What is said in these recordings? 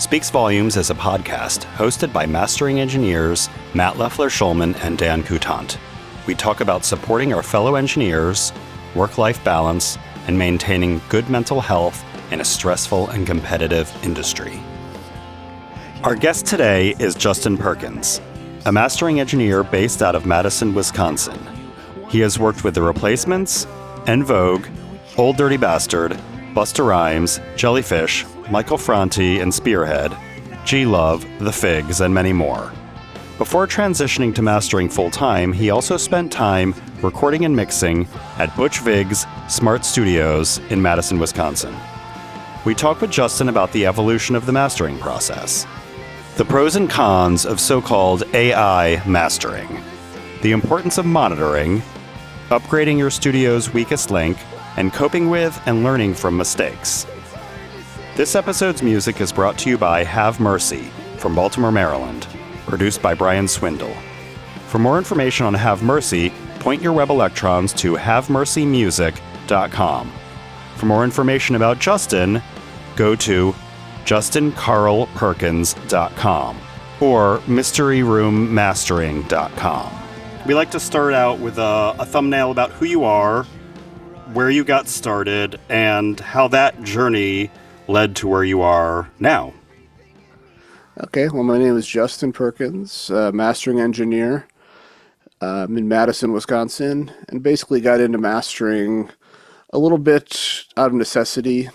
Speaks Volumes is a podcast hosted by mastering engineers Matt Leffler Shulman and Dan Coutant. We talk about supporting our fellow engineers, work life balance, and maintaining good mental health in a stressful and competitive industry. Our guest today is Justin Perkins, a mastering engineer based out of Madison, Wisconsin. He has worked with The Replacements, En Vogue, Ol' Dirty Bastard, Busta Rhymes, Jellyfish, Michael Franti, and Spearhead, G Love, The Figgs, and many more. Before transitioning to mastering full time, he also spent time recording and mixing at Butch Vig's Smart Studios in Madison, Wisconsin. We talk with Justin about the evolution of the mastering process, the pros and cons of so called AI mastering, the importance of monitoring, upgrading your studio's weakest link, and coping with and learning from mistakes. This episode's music is brought to you by Have Mercy from Baltimore, Maryland, produced by Brian Swindle. For more information on Have Mercy, point your web electrons to havemercymusic.com. For more information about Justin, go to justincarlperkins.com or mysteryroommastering.com. We like to start out with a, a thumbnail about who you are, where you got started, and how that journey led to where you are now. Okay, well, my name is Justin Perkins, uh, mastering engineer. I'm in Madison, Wisconsin, and basically got into mastering a little bit out of necessity.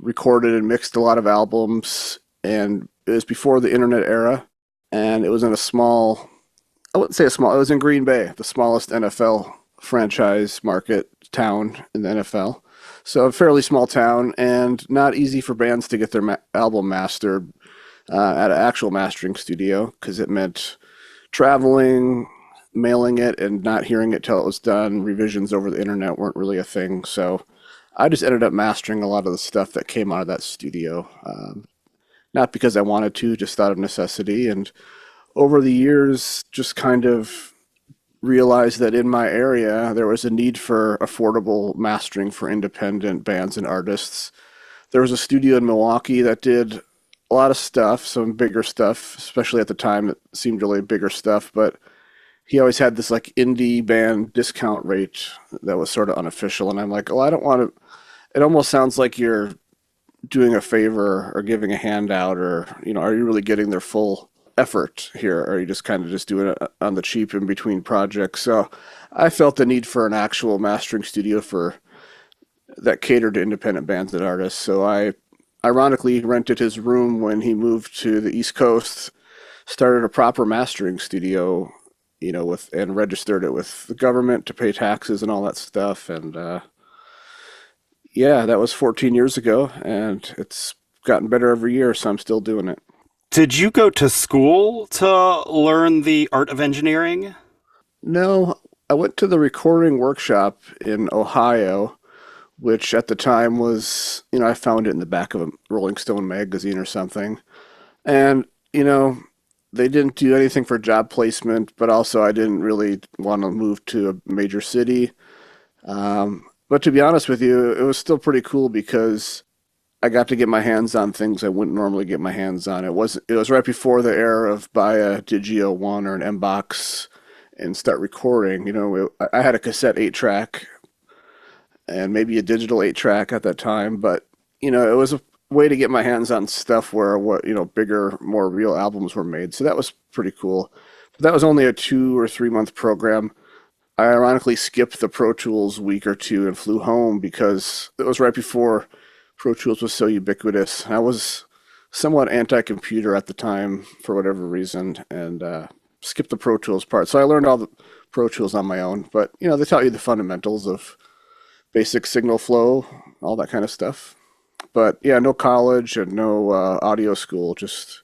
Recorded and mixed a lot of albums, and it was before the internet era, and it was in a small, I wouldn't say a small, it was in Green Bay, the smallest NFL franchise market town in the NFL. So a fairly small town and not easy for bands to get their ma- album mastered uh, at an actual mastering studio because it meant traveling, mailing it, and not hearing it till it was done. Revisions over the internet weren't really a thing. So I just ended up mastering a lot of the stuff that came out of that studio. Um, not because I wanted to, just out of necessity. And over the years, just kind of realized that in my area there was a need for affordable mastering for independent bands and artists. There was a studio in Milwaukee that did a lot of stuff, some bigger stuff, especially at the time it seemed really bigger stuff, but he always had this like indie band discount rate that was sort of unofficial and I'm like, "Oh, I don't want to it almost sounds like you're doing a favor or giving a handout or, you know, are you really getting their full effort here or are you just kind of just doing it on the cheap in between projects. So i felt the need for an actual mastering studio for that catered to independent bands and artists. So i ironically rented his room when he moved to the east coast started a proper mastering studio you know with and registered it with the government to pay taxes and all that stuff. And uh, yeah that was 14 years ago and it's gotten better every year so i'm still doing it did you go to school to learn the art of engineering? No, I went to the recording workshop in Ohio, which at the time was, you know, I found it in the back of a Rolling Stone magazine or something. And, you know, they didn't do anything for job placement, but also I didn't really want to move to a major city. Um, but to be honest with you, it was still pretty cool because I got to get my hands on things I wouldn't normally get my hands on. It was it was right before the era of buy a Digi 001 or an M box and start recording. You know, I had a cassette eight track and maybe a digital eight track at that time, but you know, it was a way to get my hands on stuff where what you know bigger, more real albums were made. So that was pretty cool. But that was only a two or three month program. I ironically skipped the Pro Tools week or two and flew home because it was right before Pro Tools was so ubiquitous. I was somewhat anti-computer at the time for whatever reason, and uh, skipped the Pro Tools part. So I learned all the Pro Tools on my own. But you know, they taught you the fundamentals of basic signal flow, all that kind of stuff. But yeah, no college and no uh, audio school. Just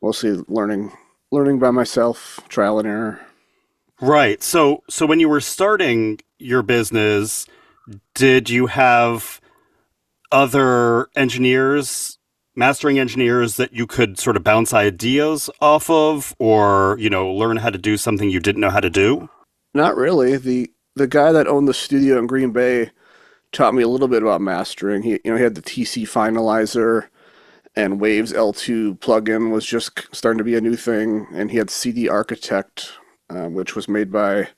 mostly learning, learning by myself, trial and error. Right. So, so when you were starting your business, did you have other engineers, mastering engineers that you could sort of bounce ideas off of or, you know, learn how to do something you didn't know how to do? Not really. The the guy that owned the studio in Green Bay taught me a little bit about mastering. He you know, he had the TC finalizer and Waves L2 plugin was just starting to be a new thing. And he had CD Architect, uh, which was made by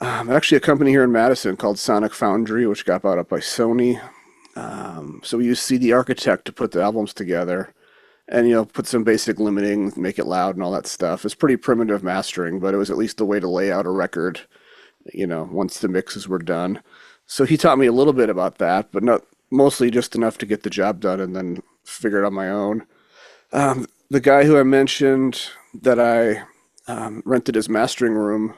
um, actually a company here in Madison called Sonic Foundry, which got bought up by Sony. Um, so we used CD Architect to put the albums together and you know put some basic limiting make it loud and all that stuff. It's pretty primitive mastering but it was at least a way to lay out a record you know once the mixes were done. So he taught me a little bit about that but not mostly just enough to get the job done and then figure it on my own. Um, the guy who i mentioned that i um, rented his mastering room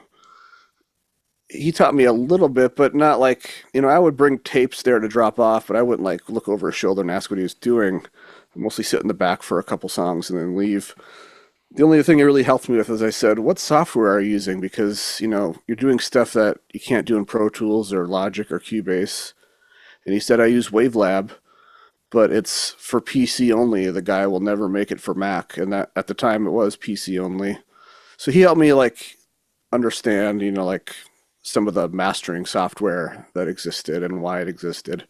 he taught me a little bit, but not like you know. I would bring tapes there to drop off, but I wouldn't like look over his shoulder and ask what he was doing I mostly sit in the back for a couple songs and then leave. The only thing it really helped me with, as I said, what software are you using? Because you know you're doing stuff that you can't do in Pro Tools or Logic or Cubase. And he said I use Wavelab, but it's for PC only. The guy will never make it for Mac, and that at the time it was PC only. So he helped me like understand, you know, like some of the mastering software that existed and why it existed.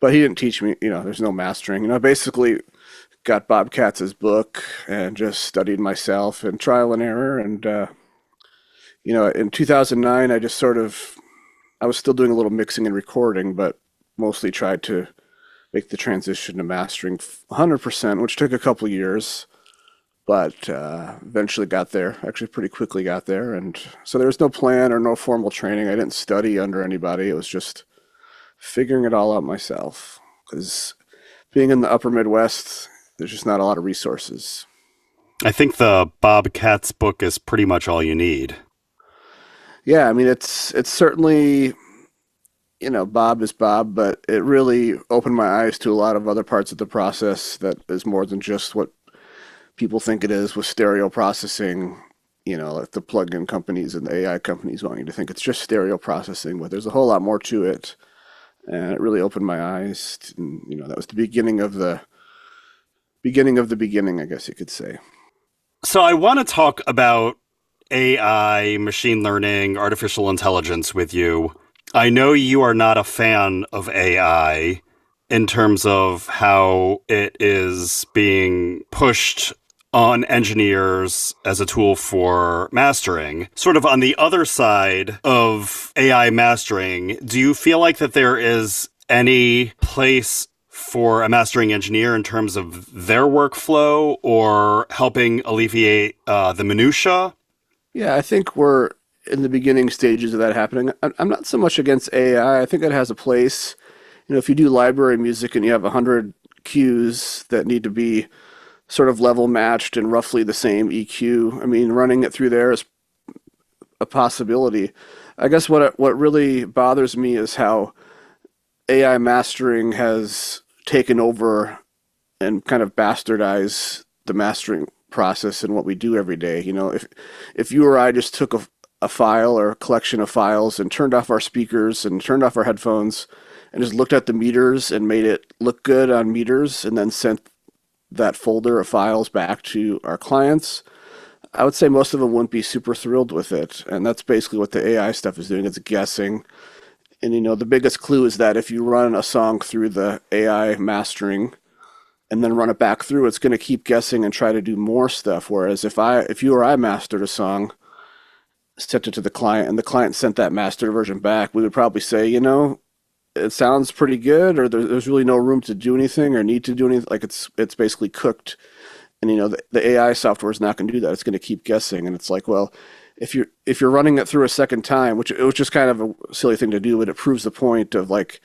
But he didn't teach me, you know, there's no mastering. You know, basically got Bob Katz's book and just studied myself and trial and error. And, uh, you know, in 2009, I just sort of, I was still doing a little mixing and recording, but mostly tried to make the transition to mastering 100%, which took a couple years, but uh, eventually got there. Actually, pretty quickly got there. And so there was no plan or no formal training. I didn't study under anybody. It was just figuring it all out myself. Because being in the upper Midwest, there's just not a lot of resources. I think the Bob Katz book is pretty much all you need. Yeah, I mean it's it's certainly you know, Bob is Bob, but it really opened my eyes to a lot of other parts of the process that is more than just what people think it is with stereo processing. You know, like the plug-in companies and the AI companies want you to think it's just stereo processing, but there's a whole lot more to it. And it really opened my eyes. To, you know, that was the beginning of the beginning of the beginning, I guess you could say. So I want to talk about AI, machine learning, artificial intelligence with you. I know you are not a fan of AI in terms of how it is being pushed on engineers as a tool for mastering. Sort of on the other side of AI mastering, do you feel like that there is any place for a mastering engineer in terms of their workflow or helping alleviate uh, the minutia? Yeah, I think we're in the beginning stages of that happening. I'm not so much against AI. I think it has a place. You know, if you do library music and you have 100 cues that need to be sort of level matched and roughly the same EQ, I mean, running it through there is a possibility. I guess what what really bothers me is how AI mastering has taken over and kind of bastardized the mastering process and what we do every day. You know, if if you or I just took a, a file or a collection of files and turned off our speakers and turned off our headphones and just looked at the meters and made it look good on meters and then sent that folder of files back to our clients, I would say most of them wouldn't be super thrilled with it. And that's basically what the AI stuff is doing. It's guessing and you know the biggest clue is that if you run a song through the AI mastering and then run it back through, it's going to keep guessing and try to do more stuff. Whereas if I if you or I mastered a song, sent it to the client, and the client sent that mastered version back, we would probably say, you know, it sounds pretty good, or there, there's really no room to do anything or need to do anything. Like it's it's basically cooked. And you know the, the AI software is not going to do that. It's going to keep guessing, and it's like, well, if you're if you're running it through a second time, which it was just kind of a silly thing to do, but it proves the point of like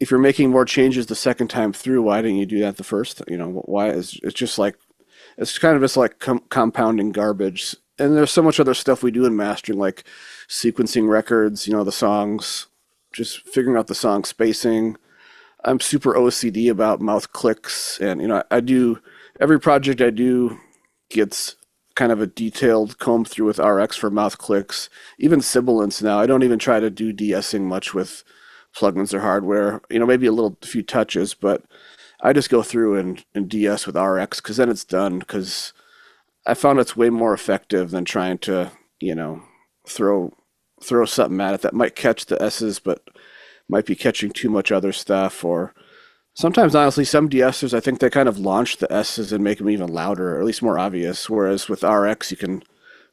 if you're making more changes the second time through, why didn't you do that the first? You know, why is it's just like it's kind of just like com- compounding garbage. And there's so much other stuff we do in mastering, like sequencing records. You know, the songs, just figuring out the song spacing. I'm super OCD about mouth clicks, and you know, I do every project I do gets kind of a detailed comb through with RX for mouth clicks. Even sibilants now. I don't even try to do de-essing much with plugins or hardware. You know, maybe a little few touches, but I just go through and, and de-ess with RX because then it's done. Because I found it's way more effective than trying to, you know, throw throw something at it that might catch the S's, but might be catching too much other stuff or sometimes honestly some de-essers i think they kind of launch the s's and make them even louder or at least more obvious whereas with rx you can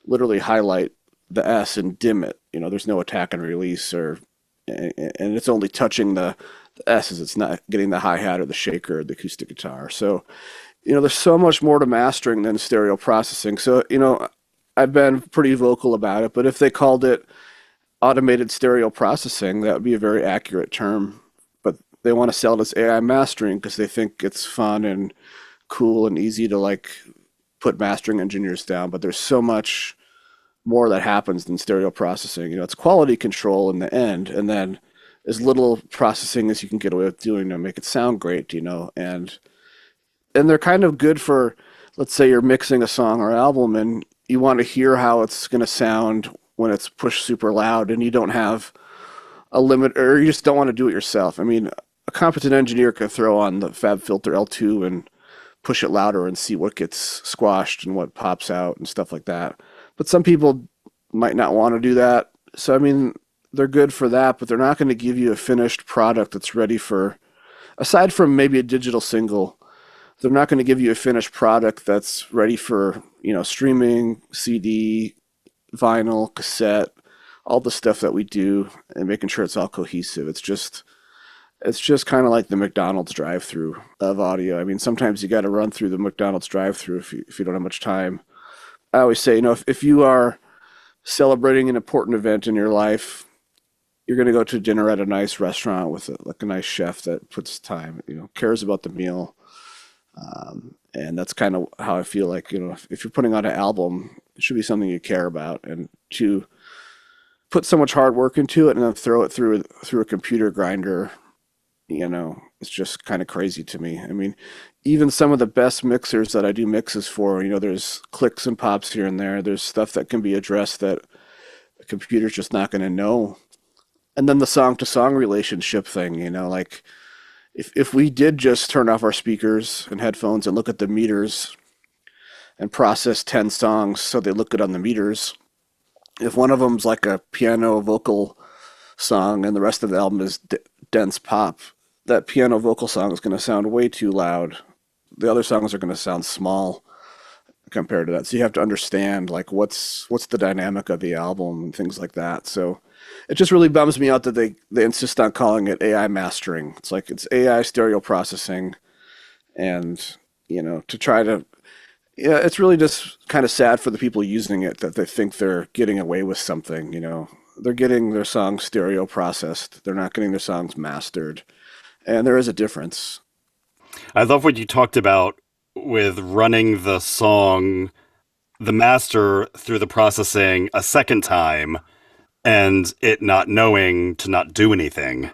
literally highlight the s and dim it. You know there's no attack and release or and it's only touching the, the s's. It's not getting the hi-hat or the shaker or the acoustic guitar. So you know there's so much more to mastering than stereo processing. So you know i've been pretty vocal about it but if they called it automated stereo processing that would be a very accurate term But they want to sell it as AI mastering because they think it's fun and cool and easy to like put mastering engineers down. But there's so much more that happens than stereo processing. You know, it's quality control in the end, and then as little processing as you can get away with doing to make it sound great. You know, and and they're kind of good for, let's say you're mixing a song or album and you want to hear how it's going to sound when it's pushed super loud, and you don't have a limit, or you just don't want to do it yourself. I mean, a competent engineer can throw on the FabFilter L2 and push it louder and see what gets squashed and what pops out and stuff like that. But some people might not want to do that. So I mean, they're good for that, but they're not going to give you a finished product that's ready for aside from maybe a digital single, they're not going to give you a finished product that's ready for, you know, streaming, CD, vinyl, cassette, all the stuff that we do and making sure it's all cohesive. It's just it's just kind of like the McDonald's drive-through of audio. I mean, sometimes you got to run through the McDonald's drive-through if you, if you don't have much time. I always say, you know, if, if you are celebrating an important event in your life, you're going to go to dinner at a nice restaurant with a, like a nice chef that puts time, you know, cares about the meal. Um, and that's kind of how I feel like, you know, if, if you're putting out an album, it should be something you care about. And to put so much hard work into it and then throw it through through a computer grinder you know, it's just kind of crazy to me. I mean, even some of the best mixers that I do mixes for, you know, there's clicks and pops here and there. There's stuff that can be addressed that a computer's just not going to know. And then the song to song relationship thing, you know, like if if we did just turn off our speakers and headphones and look at the meters and process 10 songs so they look good on the meters, if one of them's like a piano vocal song and the rest of the album is d- dense pop, that piano vocal song is going to sound way too loud. The other songs are going to sound small compared to that. So you have to understand like what's what's the dynamic of the album and things like that. So it just really bums me out that they they insist on calling it AI mastering. It's like it's AI stereo processing, and you know to try to yeah, it's really just kind of sad for the people using it that they think they're getting away with something. You know, they're getting their songs stereo processed. They're not getting their songs mastered and there is a difference. I love what you talked about with running the song, the master through the processing a second time, and it not knowing to not do anything.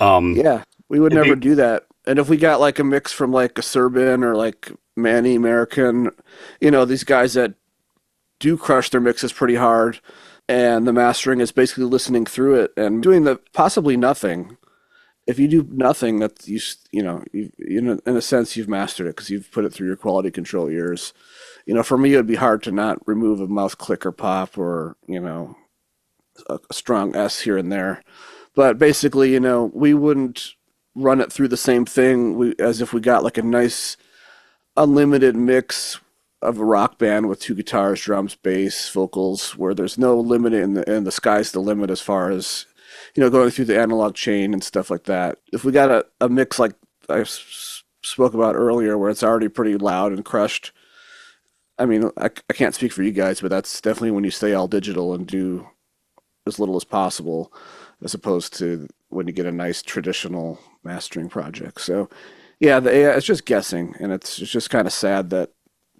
Um, yeah, we would never be, do that. And if we got like a mix from like a Serban or like Manny Marroquin, you know, these guys that do crush their mixes pretty hard, and the mastering is basically listening through it and doing the possibly nothing if you do nothing, that you you know you, in, a, in a sense you've mastered it because you've put it through your quality control ears. You know, for me, it would be hard to not remove a mouth click or pop or you know a, a strong S here and there. But basically, you know, we wouldn't run it through the same thing we, as if we got like a nice unlimited mix of a rock band with two guitars, drums, bass, vocals, where there's no limit in the and the sky's the limit as far as you know, going through the analog chain and stuff like that. If we got a, a mix like I spoke about earlier, where it's already pretty loud and crushed, I mean, I, I can't speak for you guys, but that's definitely when you stay all digital and do as little as possible, as opposed to when you get a nice traditional mastering project. So, yeah, the AI, it's just guessing, and it's, it's just kind of sad that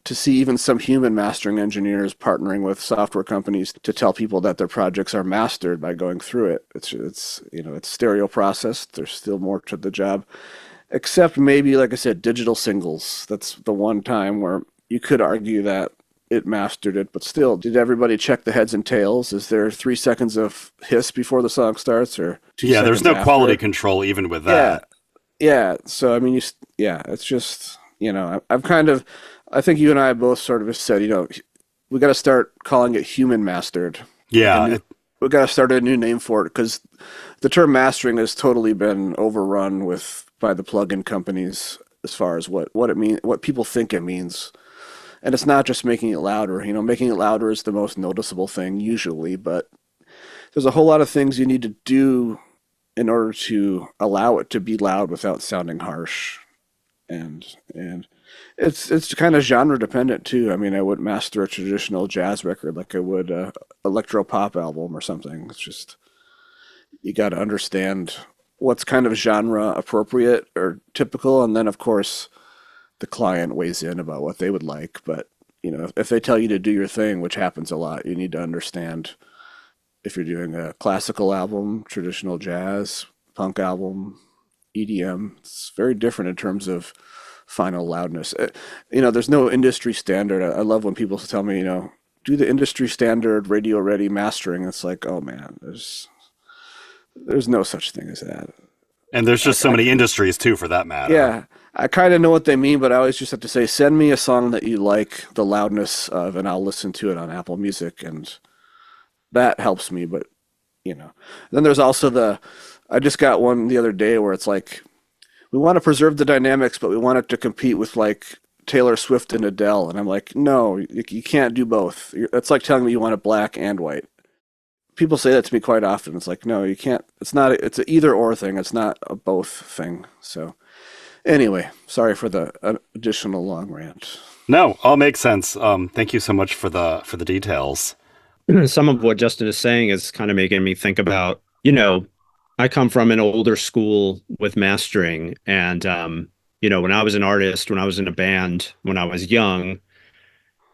to see even some human mastering engineers partnering with software companies to tell people that their projects are mastered by going through it. It's it's you know it's stereo processed. There's still more to the job, except maybe like I said, digital singles. That's the one time where you could argue that it mastered it, but still, did everybody check the heads and tails? Is there three seconds of hiss before the song starts, or yeah? There's no after? quality control even with that. Yeah, yeah. So I mean, you yeah, it's just you know I've kind of I think you and I both sort of said, you know, we got to start calling it human mastered. Yeah. New, we got to start a new name for it because the term mastering has totally been overrun with by the plugin companies as far as what what it mean what people think it means and it's not just making it louder you know making it louder is the most noticeable thing usually but there's a whole lot of things you need to do in order to allow it to be loud without sounding harsh and and it's it's kind of genre dependent too. I mean, I wouldn't master a traditional jazz record like I would a electro pop album or something. It's just you got to understand what's kind of genre appropriate or typical, and then of course the client weighs in about what they would like. But you know, if they tell you to do your thing, which happens a lot, you need to understand if you're doing a classical album, traditional jazz, punk album, EDM. It's very different in terms of final loudness. Uh, you know, there's no industry standard. I, I love when people tell me, you know, do the industry standard radio ready mastering. It's like, oh man, there's there's no such thing as that. And there's just so many industries too, for that matter. Yeah, I kind of know what they mean, but I always just have to say, send me a song that you like the loudness of, and I'll listen to it on Apple Music, and that helps me. But you know, then there's also the. I just got one the other day where it's like we want to preserve the dynamics, but we want it to compete with like Taylor Swift and Adele. And I'm like, no, you, you can't do both. It's like telling me you want it black and white. People say that to me quite often. It's like, no, you can't. It's not. It's an either or thing. It's not a both thing. So, anyway, sorry for the uh, additional long rant. No, all makes sense. Um, thank you so much for the for the details. Some of what Justin is saying is kind of making me think about, you know, I come from an older school with mastering, and um, you know, when I was an artist, when I was in a band, when I was young,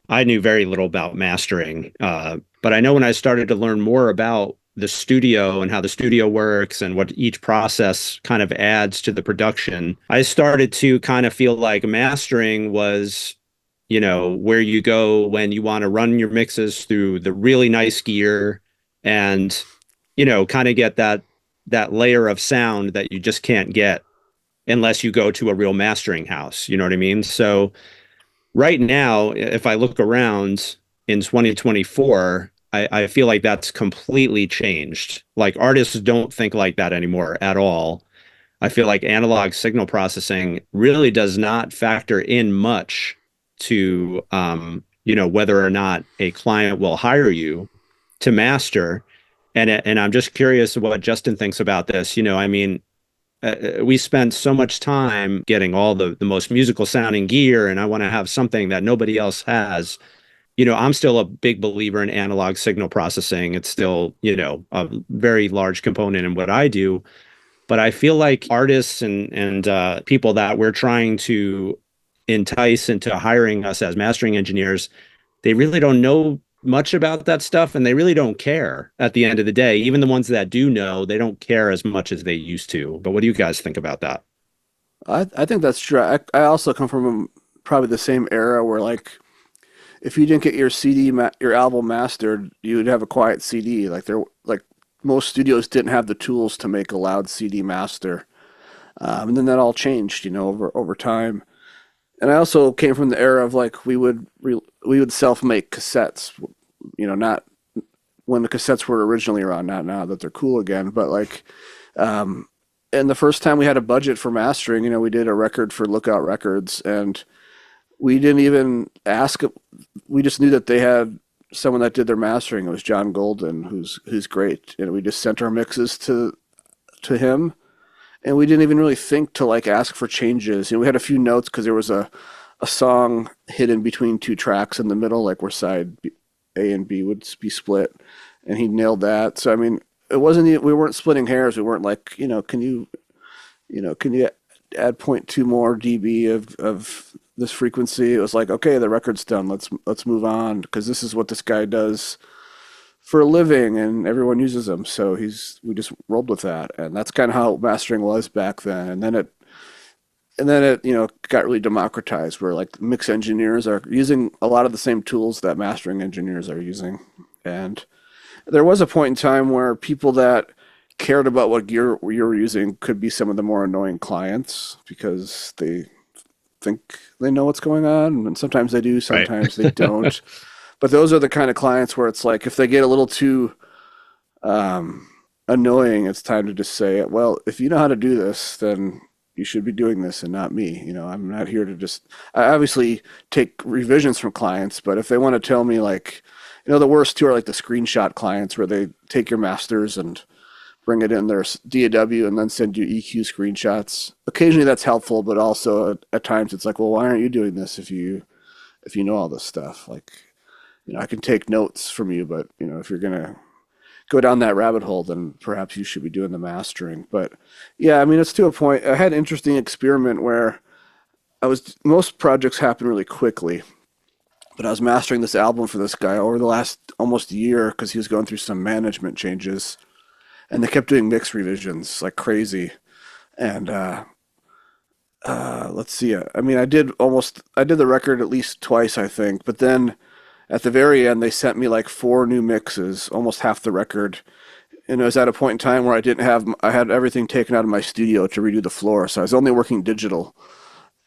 I knew very little about mastering. Uh, but I know when I started to learn more about the studio and how the studio works and what each process kind of adds to the production, I started to kind of feel like mastering was, you know, where you go when you want to run your mixes through the really nice gear and, you know, kind of get that that layer of sound that you just can't get unless you go to a real mastering house. You know what I mean? So right now, if I look around in 2024, I, I feel like that's completely changed. Like artists don't think like that anymore at all. I feel like analog signal processing really does not factor in much to um, you know whether or not a client will hire you to master and and I'm just curious what Justin thinks about this. You know, I mean, uh, uh, we spent so much time getting all the the most musical sounding gear, and I want to have something that nobody else has. You know, I'm still a big believer in analog signal processing. It's still, you know, a very large component in what I do. But I feel like artists and and uh, people that we're trying to entice into hiring us as mastering engineers, they really don't know much about that stuff and they really don't care at the end of the day. Even the ones that do know, they don't care as much as they used to. But what do you guys think about that? I, I think that's true. I, I also come from probably the same era where like if you didn't get your CD ma- your album mastered, you would have a quiet CD. Like there like most studios didn't have the tools to make a loud CD master. Um, and then that all changed, you know, over over time and I also came from the era of like we would re- we would self make cassettes, you know, not when the cassettes were originally around, not now that they're cool again, but like, um, and the first time we had a budget for mastering, you know, we did a record for Lookout Records, and we didn't even ask. We just knew that they had someone that did their mastering. It was John Golden, who's who's great, and we just sent our mixes to to him and we didn't even really think to like ask for changes. You know, we had a few notes because there was a a song hidden between two tracks in the middle, like where side A and B would be split, and he nailed that. So I mean, it wasn't we weren't splitting hairs. We weren't like you know, can you, you know, can you add 0.2 more dB of of this frequency? It was like okay, the record's done. Let's let's move on because this is what this guy does for a living and everyone uses them. So he's we just rolled with that, and that's kind of how mastering was back then. And then it and then it you know got really democratized where like mix engineers are using a lot of the same tools that mastering engineers are using and there was a point in time where people that cared about what gear you were using could be some of the more annoying clients because they think they know what's going on and sometimes they do sometimes right. they don't but those are the kind of clients where it's like if they get a little too um, annoying. It's time to just say, well, if you know how to do this, then you should be doing this and not me. You know, I'm not here to just. I obviously take revisions from clients, but if they want to tell me like, you know, the worst two are like the screenshot clients where they take your masters and bring it in their DAW and then send you EQ screenshots. Occasionally that's helpful, but also at, at times it's like, well, why aren't you doing this if you if you know all this stuff? Like, you know, I can take notes from you, but you know, if you're gonna go down that rabbit hole, then perhaps you should be doing the mastering. But yeah, I mean, it's to a point. I had an interesting experiment where I was most projects happen really quickly, but I was mastering this album for this guy over the last almost year because he was going through some management changes, and they kept doing mix revisions like crazy, and. uh uh, let's see. I mean, I did almost, I did the record at least twice, I think, but then at the very end, they sent me like four new mixes, almost half the record. And it was at a point in time where I didn't have, I had everything taken out of my studio to redo the floor. So I was only working digital.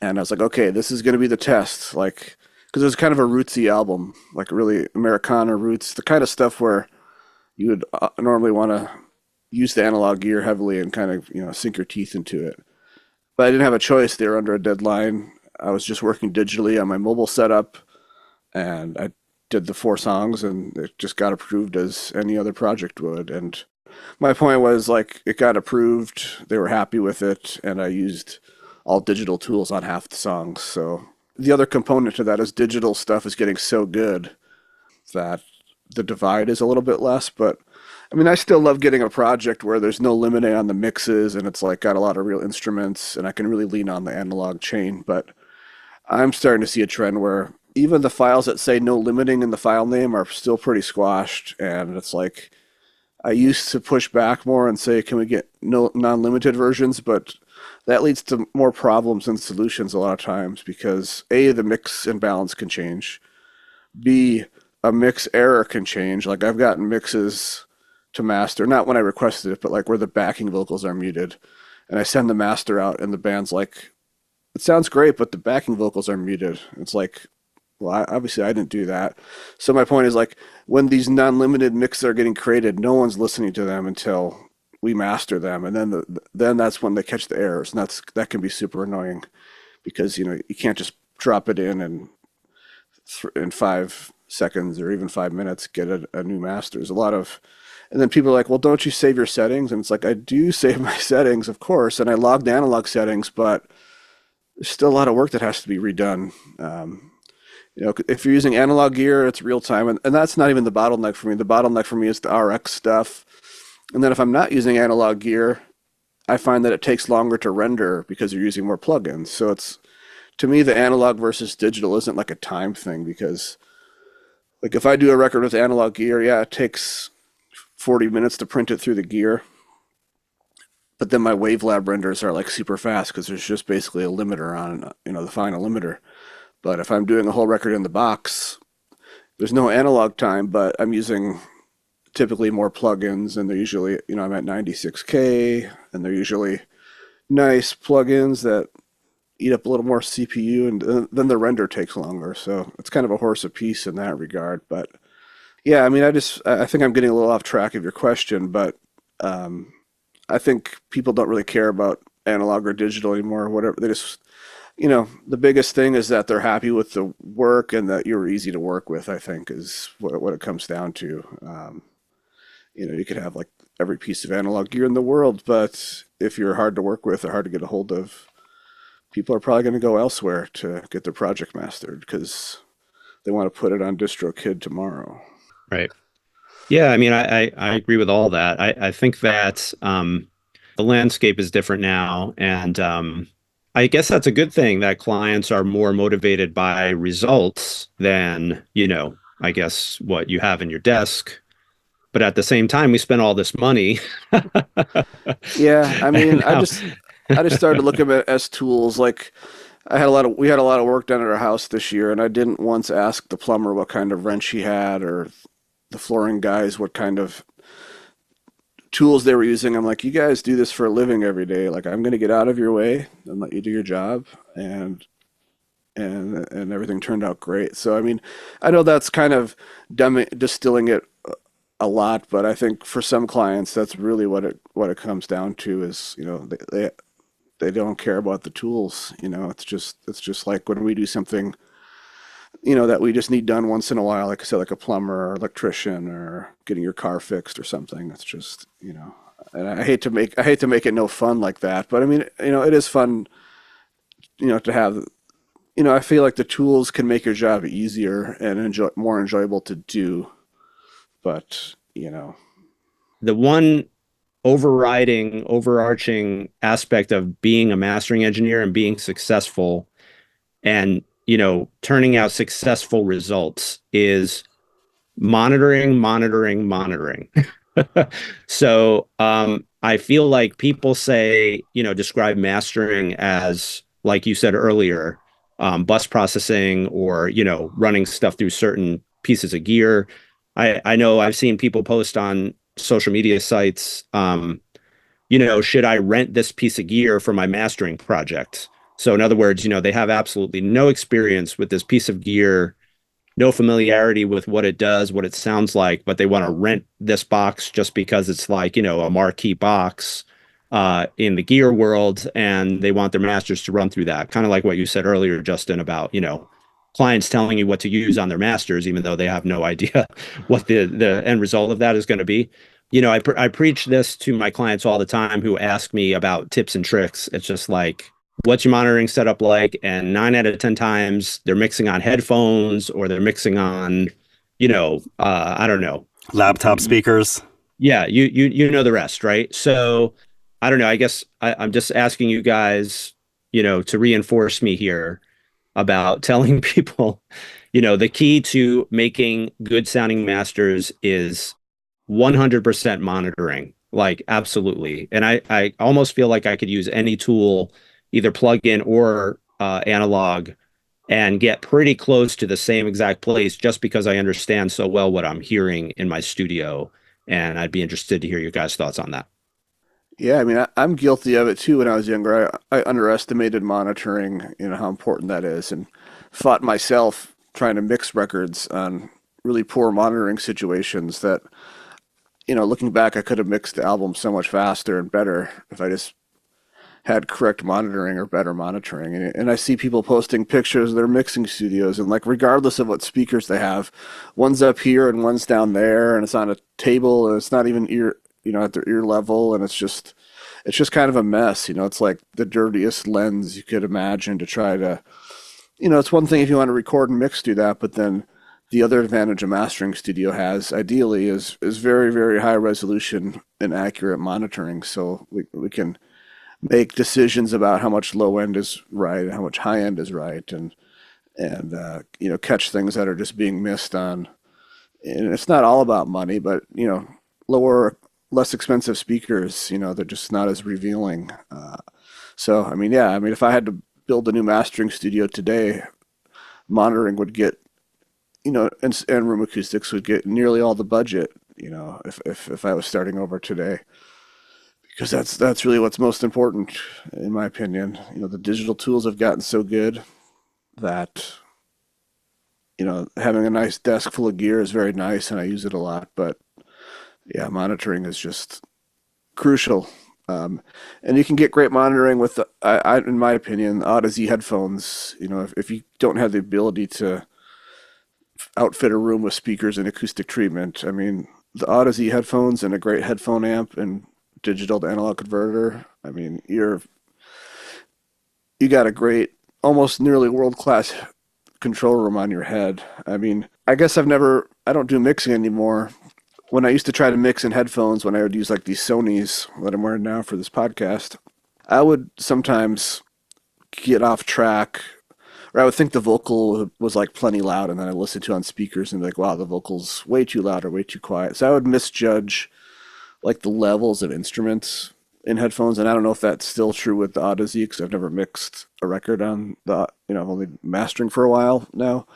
And I was like, okay, this is going to be the test. Like, because it was kind of a rootsy album, like really Americana roots, the kind of stuff where you would uh, normally want to use the analog gear heavily and kind of, you know, sink your teeth into it. But I didn't have a choice. They were under a deadline. I was just working digitally on my mobile setup and I did the four songs and it just got approved as any other project would. And my point was like it got approved they were happy with it and i used all digital tools on half the songs. So the other component to that is digital stuff is getting so good that the divide is a little bit less. But i mean i still love getting a project where there's no limiting on the mixes and it's like got a lot of real instruments and i can really lean on the analog chain. But i'm starting to see a trend where even the files that say no limiting in the file name are still pretty squashed. And it's like, I used to push back more and say, can we get no non-limited versions? But that leads to more problems and solutions a lot of times because A, the mix and balance can change. B, a mix error can change. Like I've gotten mixes to master, not when I requested it, but like where the backing vocals are muted. And I send the master out and the band's like, it sounds great, but the backing vocals are muted. It's like, well, I, obviously I didn't do that. So my point is like when these non-limited mixes are getting created, no one's listening to them until we master them, and then the, then that's when they catch the errors, and that's that can be super annoying because you know you can't just drop it in and in five seconds or even five minutes get a, a new master. There's a lot of and then people are like, well, don't you save your settings? And it's like, I do save my settings, of course, and I log the analog settings, but there's still a lot of work that has to be redone. Um, you know, if you're using analog gear, it's real time, and, and that's not even the bottleneck for me. The bottleneck for me is the RX stuff. And then if I'm not using analog gear, I find that it takes longer to render because you're using more plugins. So it's to me the analog versus digital isn't like a time thing because like if I do a record with analog gear, yeah, it takes 40 minutes to print it through the gear. But then my Wavelab renders are like super fast because there's just basically a limiter on, you know, the final limiter. But if I'm doing a whole record in the box, there's no analog time, but I'm using typically more plugins and they're usually, you know, I'm at 96K and they're usually nice plugins that eat up a little more CPU and then the render takes longer. So it's kind of a horse of apiece in that regard. But yeah, I mean, I just, I think I'm getting a little off track of your question, but um, I think people don't really care about analog or digital anymore. or Whatever they just you know, the biggest thing is that they're happy with the work and that you're easy to work with. I think is what what it comes down to. Um, you know, you could have like every piece of analog gear in the world, but if you're hard to work with or hard to get a hold of, people are probably going to go elsewhere to get their project mastered because they want to put it on DistroKid tomorrow. Right. Yeah, I mean, I, I, I agree with all that. I, I think that um, the landscape is different now, and um, I guess that's a good thing that clients are more motivated by results than, you know, I guess what you have in your desk. But at the same time, we spend all this money. yeah, I mean, I just I just started looking at as tools. Like I had a lot of we had a lot of work done at our house this year, and I didn't once ask the plumber what kind of wrench he had or the flooring guys what kind of tools they were using. I'm like, you guys do this for a living every day. Like, I'm going to get out of your way and let you do your job. And and and everything turned out great. So I mean, I know that's kind of dumb, distilling it a lot, but I think for some clients, that's really what it what it comes down to is you know they they, they don't care about the tools. You know, it's just it's just like when we do something, you know, that we just need done once in a while, like I said, like a plumber or electrician or getting your car fixed or something. It's just you know, and I hate to make I hate to make it no fun like that, but I mean, you know, it is fun, you know, to have. You know, I feel like the tools can make your job easier and enjoy more enjoyable to do but you know the one overriding overarching aspect of being a mastering engineer and being successful and you know turning out successful results is monitoring monitoring monitoring so um i feel like people say you know describe mastering as like you said earlier um, bus processing or you know running stuff through certain pieces of gear I I know I've seen people post on social media sites. Um, you know, should I rent this piece of gear for my mastering project? So in other words, you know, they have absolutely no experience with this piece of gear, no familiarity with what it does, what it sounds like, but they want to rent this box just because it's like, you know, a marquee box uh, in the gear world and they want their masters to run through that. Kind of like what you said earlier, Justin, about, you know, clients telling you what to use on their masters, even though they have no idea what the, the end result of that is going to be. You know, I, pre- I preach this to my clients all the time who ask me about tips and tricks. It's just like, what's your monitoring setup like? And nine out of 10 times they're mixing on headphones or they're mixing on, you know, uh, I don't know. Laptop speakers. Yeah, you you you know the rest, right? So I don't know. I guess I, I'm just asking you guys, you know, to reinforce me here about telling people, you know, the key to making good sounding masters is 100% monitoring. Like, absolutely. And I, I almost feel like I could use any tool, either plug in or uh, analog, and get pretty close to the same exact place just because I understand so well what I'm hearing in my studio. And I'd be interested to hear your guys' thoughts on that. Yeah, I mean, I, am guilty of it too. When I was younger, I, I underestimated monitoring, you know, how important that is, and fought myself trying to mix records on really poor monitoring situations. That, you know, looking back, I could have mixed the album so much faster and better if I just had correct monitoring or better monitoring. And, and I see people posting pictures of their mixing studios, and like, regardless of what speakers they have, one's up here and one's down there, and it's on a table, and it's not even ear you know, at their ear level, and it's just it's just kind of a mess. You know, it's like the dirtiest lens you could imagine to try to, you know, it's one thing if you want to record and mix, do that, but then the other advantage a mastering studio has, ideally, is is very very high resolution and accurate monitoring. So we we can make decisions about how much low end is right and how much high end is right, and and uh, you know catch things that are just being missed on. And it's not all about money, but you know lower less expensive speakers, you know, they're just not as revealing. Uh, so, I mean, yeah, I mean, if I had to build a new mastering studio today, monitoring would get, you know, and, and room acoustics would get nearly all the budget, you know, if, if, if I was starting over today. Because that's that's really what's most important, in my opinion. You know, the digital tools have gotten so good that you know having a nice desk full of gear is very nice, and I use it a lot. But yeah, monitoring is just crucial. Um, and you can get great monitoring with, the, I, I, in my opinion, Audeze headphones. You know, if, if you don't have the ability to outfit a room with speakers and acoustic treatment, I mean, the Audeze headphones and a great headphone amp and digital to analog converter. I mean, you're you got a great, almost nearly world class control room on your head. I mean, I guess I've never, I don't do mixing anymore when I used to try to mix in headphones, when I would use like these Sony's that I'm wearing now for this podcast, I would sometimes get off track, or I would think the vocal was like plenty loud, and then I listen to on speakers and be like, wow, the vocal's way too loud or way too quiet. So I would misjudge like the levels of instruments in headphones, and I don't know if that's still true with the Audeze because I've never mixed a record on the, you know, I've only mastering for a while now.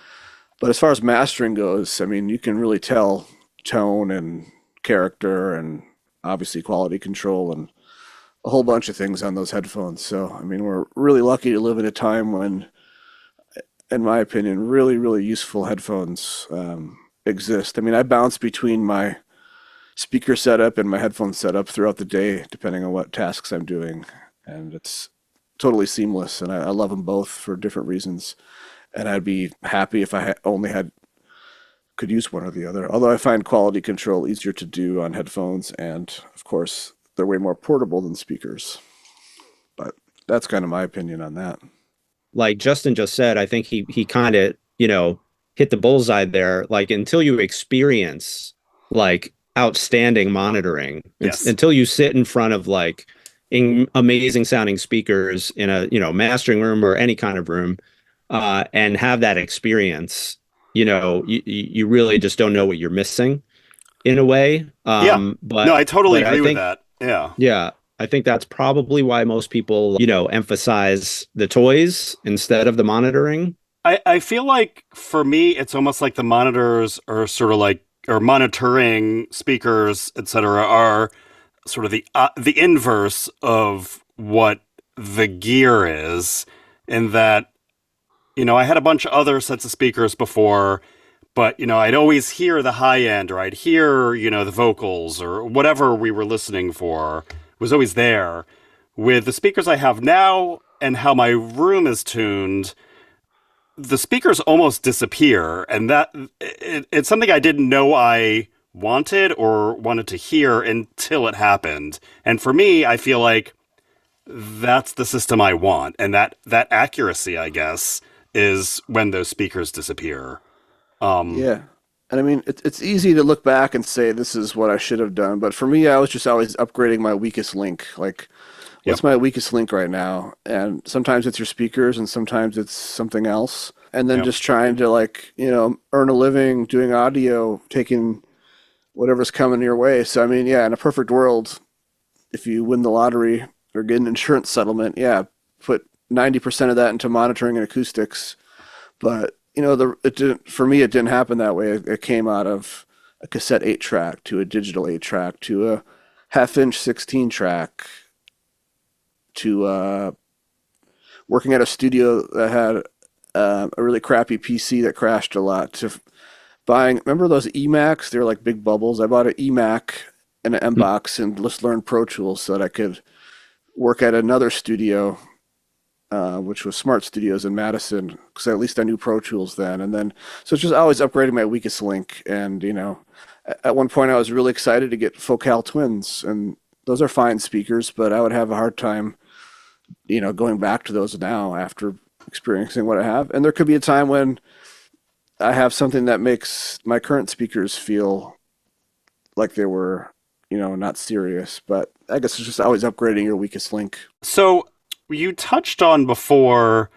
But as far as mastering goes, I mean, you can really tell tone and character and obviously quality control and a whole bunch of things on those headphones. So, I mean, we're really lucky to live in a time when, in my opinion, really, really useful headphones um, exist. I mean, I bounce between my speaker setup and my headphone setup throughout the day, depending on what tasks I'm doing, and it's totally seamless. And I, I love them both for different reasons. And I'd be happy if I only had could use one or the other. Although I find quality control easier to do on headphones, and of course they're way more portable than speakers. But that's kind of my opinion on that. Like Justin just said, I think he he kind of you know hit the bullseye there. Like until you experience like outstanding monitoring, Yes. until you sit in front of like in amazing sounding speakers in a you know mastering room or any kind of room, uh, and have that experience, you know, you you really just don't know what you're missing, in a way. Um, Yeah. But no, I totally but I agree think- with that. Yeah. yeah, I think that's probably why most people, you know, emphasize the toys instead of the monitoring. I, I feel like for me, it's almost like the monitors are sort of like, or monitoring speakers, etc., are sort of the uh, the inverse of what the gear is. In that, you know, I had a bunch of other sets of speakers before, but you know, I'd always hear the high end, or I'd hear you know the vocals, or whatever we were listening for was always there. With the speakers I have now and how my room is tuned the speakers almost disappear and that it, it's something i didn't know i wanted or wanted to hear until it happened and for me i feel like that's the system i want and that that accuracy i guess is when those speakers disappear um Yeah. And I mean, it's it's easy to look back and say this is what I should have done, but for me, I was just always upgrading my weakest link. Like, what's my weakest link right now? And sometimes it's your speakers, and sometimes it's something else. And then Yep. just trying to like, you know, earn a living doing audio, taking whatever's coming your way. So I mean, yeah, in a perfect world, if you win the lottery or get an insurance settlement, yeah, put ninety percent of that into monitoring and acoustics. But you know, the it didn't for me. It didn't happen that way. It, it came out of a cassette eight track to a digital eight track to a half inch sixteen track to uh, working at a studio that had uh, a really crappy PC that crashed a lot. To buying, remember those eMacs? They were like big bubbles. I bought an eMac and an MBox and just learned Pro Tools so that I could work at another studio uh, which was Smart Studios in Madison, because at least I knew Pro Tools then. And then, so it's just always upgrading my weakest link. And, you know, at one point I was really excited to get Focal Twins, and those are fine speakers, but I would have a hard time, you know, going back to those now after experiencing what I have. And there could be a time when I have something that makes my current speakers feel like they were, you know, not serious. But I guess it's just always upgrading your weakest link. So you touched on before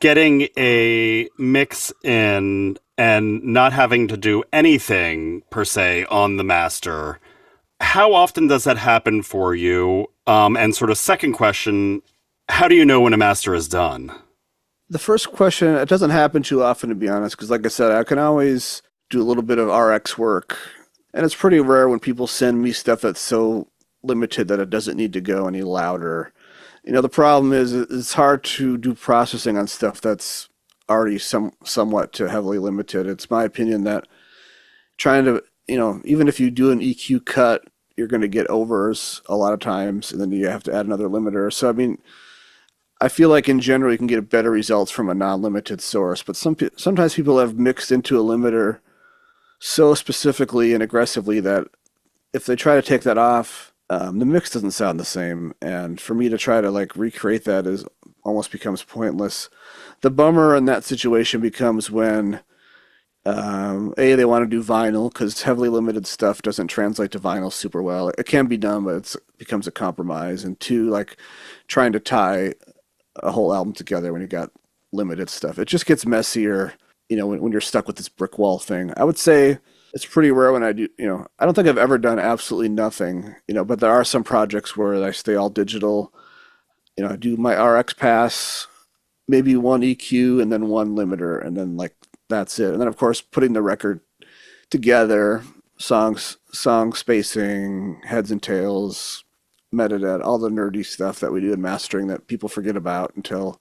getting a mix in and not having to do anything per se on the master. How often does that happen for you? Um, and sort of second question, how do you know when a master is done? The first question, it doesn't happen too often, to be honest, because like I said, I can always do a little bit of RX work. And it's pretty rare when people send me stuff that's so limited that it doesn't need to go any louder. You know, the problem is it's hard to do processing on stuff that's already some somewhat too heavily limited. It's my opinion that trying to, you know, even if you do an EQ cut, you're going to get overs a lot of times, and then you have to add another limiter. So, I mean, I feel like in general you can get better results from a non-limited source, but some sometimes people have mixed into a limiter so specifically and aggressively that if they try to take that off, um, the mix doesn't sound the same. And for me to try to like recreate that is almost becomes pointless. The bummer in that situation becomes when um, a they want to do vinyl because heavily limited stuff doesn't translate to vinyl super well. It can be done, but it becomes a compromise. And two, like trying to tie a whole album together when you got limited stuff. It just gets messier, you know, when, when you're stuck with this brick wall thing. I would say it's pretty rare when I do, you know, I don't think I've ever done absolutely nothing, you know, but there are some projects where I stay all digital. You know, I do my RX pass, maybe one EQ and then one limiter, and then like that's it. And then of course putting the record together, songs, song spacing, heads and tails, metadata, all the nerdy stuff that we do in mastering that people forget about until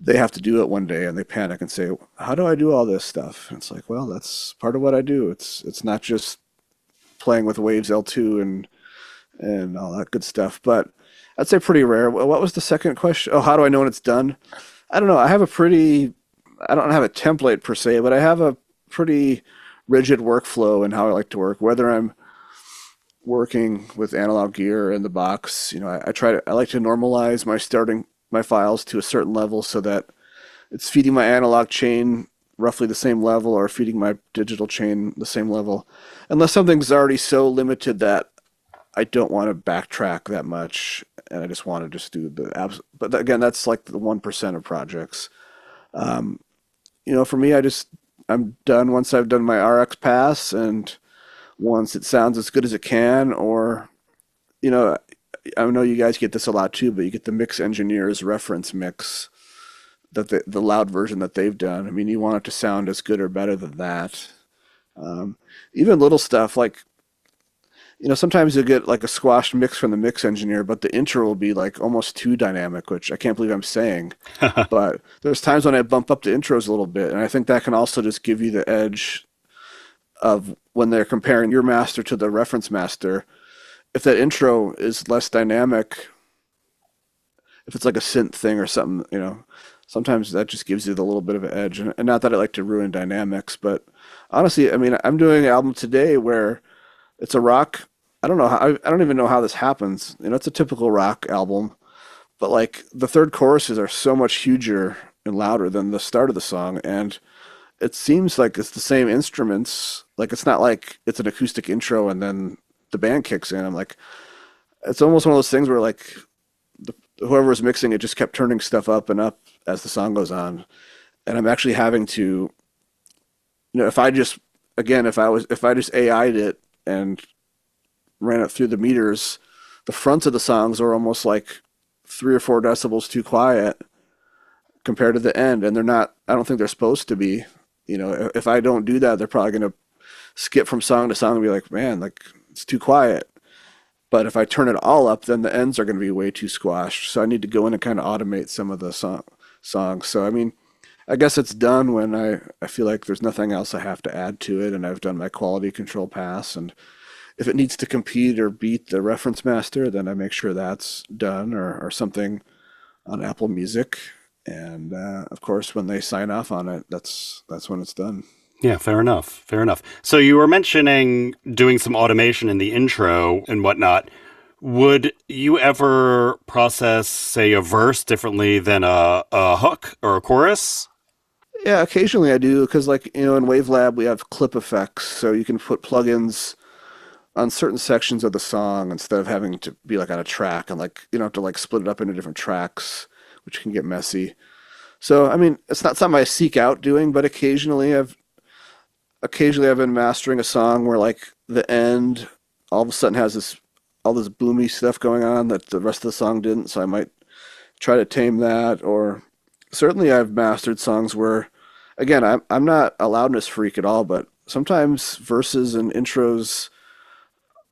they have to do it one day and they panic and say, "How do I do all this stuff?" And it's like, well, that's part of what I do. It's it's not just playing with Waves L2 and and all that good stuff. But I'd say pretty rare. What was the second question? Oh, how do I know when it's done? I don't know. I have a pretty, I don't have a template per se, but I have a pretty rigid workflow in how I like to work. Whether I'm working with analog gear in the box, you know, I, I try to, I like to normalize my starting my files to a certain level so that it's feeding my analog chain roughly the same level or feeding my digital chain the same level unless something's already so limited that I don't want to backtrack that much, and I just want to just do the abs. But again, that's like the one percent of projects. Um, you know, for me, I just I'm done once I've done my RX pass, and once it sounds as good as it can, or you know, I know you guys get this a lot too, but you get the mix engineers reference mix that the the loud version that they've done. I mean, you want it to sound as good or better than that. Um, even little stuff like you know, sometimes you'll get like a squashed mix from the mix engineer, but the intro will be like almost too dynamic, which I can't believe I'm saying. but there's times when I bump up the intros a little bit, and I think that can also just give you the edge of when they're comparing your master to the reference master. If that intro is less dynamic, if it's like a synth thing or something, you know, sometimes that just gives you the little bit of an edge. And not that I like to ruin dynamics, but honestly, I mean, I'm doing an album today where it's a rock I don't know how, I, don't even know how this happens. You know, it's a typical rock album, but like the third choruses are so much huger and louder than the start of the song, and it seems like it's the same instruments. Like it's not like it's an acoustic intro and then the band kicks in. I'm like, it's almost one of those things where like the, whoever was mixing it just kept turning stuff up and up as the song goes on, and I'm actually having to, you know, if I just again if I was if I just AI'd it and ran it through the meters, the fronts of the songs are almost like three or four decibels too quiet compared to the end, and they're not. I don't think they're supposed to be. You know, if I don't do that, they're probably going to skip from song to song and be like, "Man, like it's too quiet." But if I turn it all up, then the ends are going to be way too squashed. So I need to go in and kind of automate some of the song, songs. So I mean, I guess it's done when I, I feel like there's nothing else I have to add to it, and I've done my quality control pass, and if it needs to compete or beat the reference master, then I make sure that's done or, or something on Apple Music. And uh, of course, when they sign off on it, that's that's when it's done. Yeah, fair enough. Fair enough. So you were mentioning doing some automation in the intro and whatnot. Would you ever process, say, a verse differently than a, a hook or a chorus? Yeah, occasionally I do because, like you know, in WaveLab we have clip effects, so you can put plugins on certain sections of the song instead of having to be like on a track and like you know have to like split it up into different tracks, which can get messy. So I mean, it's not something I seek out doing, but occasionally I've occasionally I've been mastering a song where like the end all of a sudden has this all this boomy stuff going on that the rest of the song didn't, so I might try to tame that or certainly I've mastered songs where again, I'm I'm not a loudness freak at all, but sometimes verses and intros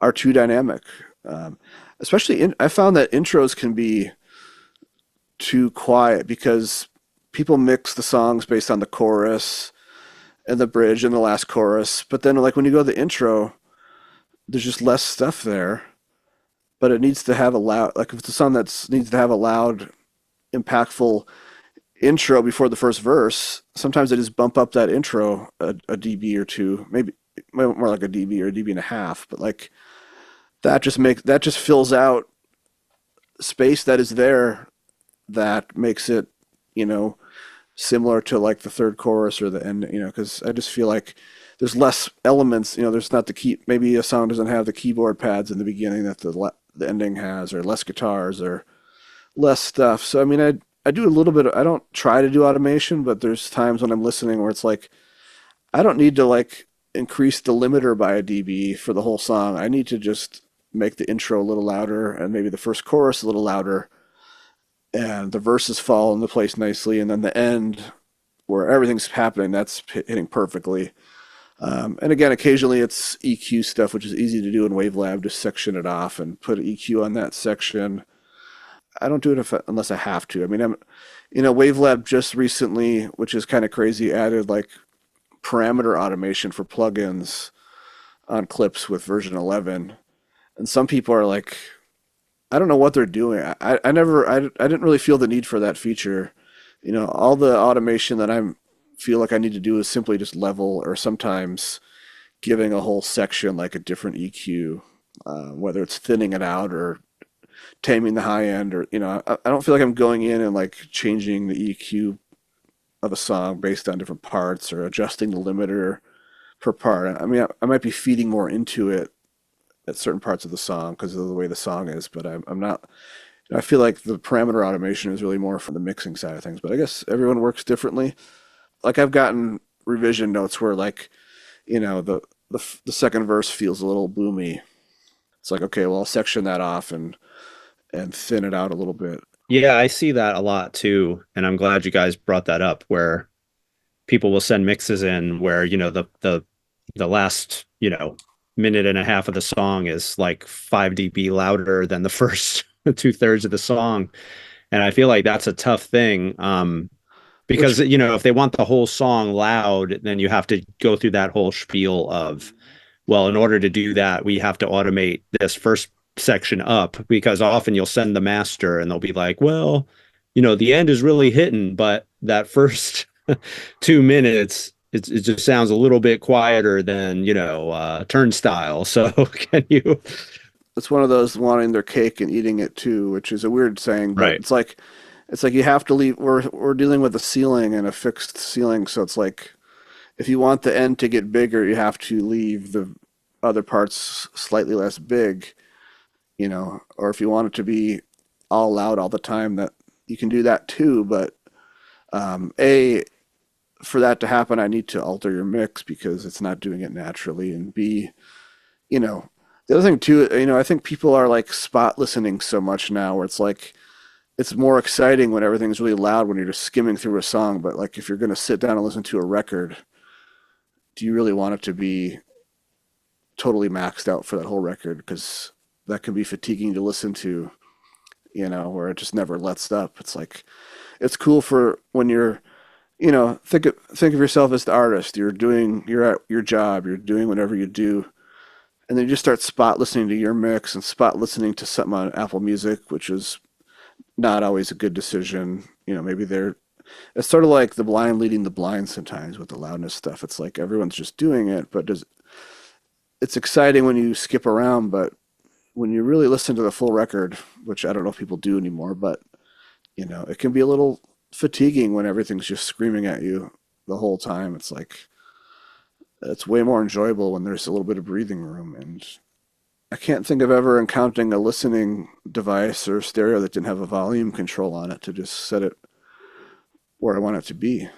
are too dynamic. Um, especially, in, I found that intros can be too quiet because people mix the songs based on the chorus and the bridge and the last chorus. But then, like when you go to the intro, there's just less stuff there. But it needs to have a loud, like if it's a song that needs to have a loud, impactful intro before the first verse, sometimes I just bump up that intro a, a dB or two, maybe more like a dB or a dB and a half. But like that just makes that just fills out space that is there that makes it you know similar to like the third chorus or the end you know because i just feel like there's less elements you know there's not the key maybe a song doesn't have the keyboard pads in the beginning that the the ending has or less guitars or less stuff. So i mean i i do a little bit of, i don't try to do automation but there's times when i'm listening where it's like i don't need to like increase the limiter by a db for the whole song. I need to just make the intro a little louder and maybe the first chorus a little louder and the verses fall into place nicely and then the end where everything's happening that's hitting perfectly. Um, and again occasionally it's eq stuff which is easy to do in WaveLab just section it off and put eq on that section. I don't do it if, unless i have to. I mean i'm you know WaveLab just recently which is kind of crazy added like parameter automation for plugins on clips with version 11 and some people are like i don't know what they're doing i, I never I, I didn't really feel the need for that feature you know all the automation that i'm feel like i need to do is simply just level or sometimes giving a whole section like a different eq uh, whether it's thinning it out or taming the high end or you know I, I don't feel like i'm going in and like changing the eq of a song based on different parts or adjusting the limiter per part. I mean, I, I might be feeding more into it at certain parts of the song because of the way the song is, but I'm, I'm not. I feel like the parameter automation is really more for the mixing side of things, but I guess everyone works differently. Like I've gotten revision notes where like, you know, the the, the second verse feels a little boomy. It's like okay, well I'll section that off and and thin it out a little bit. Yeah, I see that a lot too, and I'm glad you guys brought that up. Where people will send mixes in where you know the the the last you know minute and a half of the song is like five dB louder than the first two thirds of the song, and I feel like that's a tough thing. Um, because Which, you know if they want the whole song loud, then you have to go through that whole spiel of, well, in order to do that, we have to automate this first section up because often you'll send the master and they'll be like, well, you know, the end is really hitting, but that first two minutes, it, it just sounds a little bit quieter than, you know, uh, Turnstile. So can you? It's one of those wanting their cake and eating it too, which is a weird saying, but right. it's like, it's like you have to leave. We're, we're dealing with a ceiling and a fixed ceiling. So it's like, if you want the end to get bigger, you have to leave the other parts slightly less big you know, or if you want it to be all loud all the time, that you can do that too. But um, a for that to happen, I need to alter your mix because it's not doing it naturally. And B, you know, the other thing too, you know, I think people are like spot listening so much now, where it's like it's more exciting when everything's really loud when you're just skimming through a song. But like if you're going to sit down and listen to a record, do you really want it to be totally maxed out for that whole record? Because that can be fatiguing to listen to, you know, where it just never lets up. It's like it's cool for when you're you know, think of think of yourself as the artist. You're doing you're at your job, you're doing whatever you do. And then you just start spot listening to your mix and spot listening to something on Apple Music, which is not always a good decision. You know, maybe they're it's sort of like the blind leading the blind sometimes with the loudness stuff. It's like everyone's just doing it, but does it's exciting when you skip around, but when you really listen to the full record, which I don't know if people do anymore, but you know, it can be a little fatiguing when everything's just screaming at you the whole time. It's like it's way more enjoyable when there's a little bit of breathing room and I can't think of ever encountering a listening device or stereo that didn't have a volume control on it to just set it where I want it to be.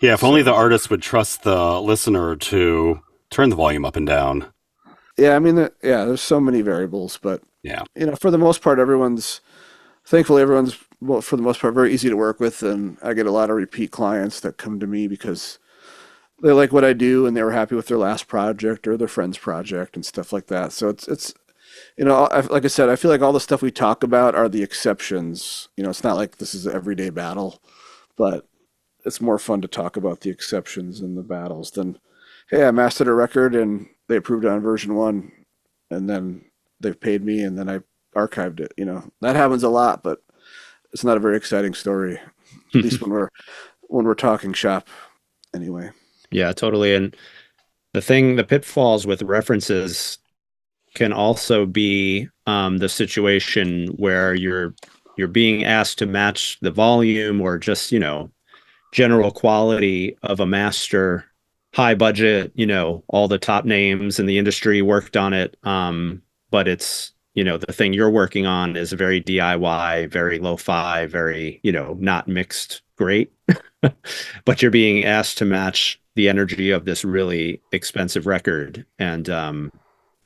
Yeah, if so, only the artist would trust the listener to turn the volume up and down. Yeah, I mean, yeah, there's so many variables, but yeah, you know, for the most part, everyone's thankfully everyone's well, for the most part very easy to work with, and I get a lot of repeat clients that come to me because they like what I do and they were happy with their last project or their friend's project and stuff like that. So it's it's you know, I, like I said, I feel like all the stuff we talk about are the exceptions. You know, it's not like this is an everyday battle, but it's more fun to talk about the exceptions and the battles than, hey, I mastered a record and they approved on version one, and then they've paid me, and then I archived it. You know that happens a lot, but it's not a very exciting story. At least when we're when we're talking shop, anyway. Yeah, totally. And the thing, the pitfalls with references can also be um, the situation where you're you're being asked to match the volume or just you know general quality of a master high budget, you know, all the top names in the industry worked on it. Um, but it's, you know, the thing you're working on is very DIY, very lo-fi, very, you know, not mixed great. but you're being asked to match the energy of this really expensive record. And um,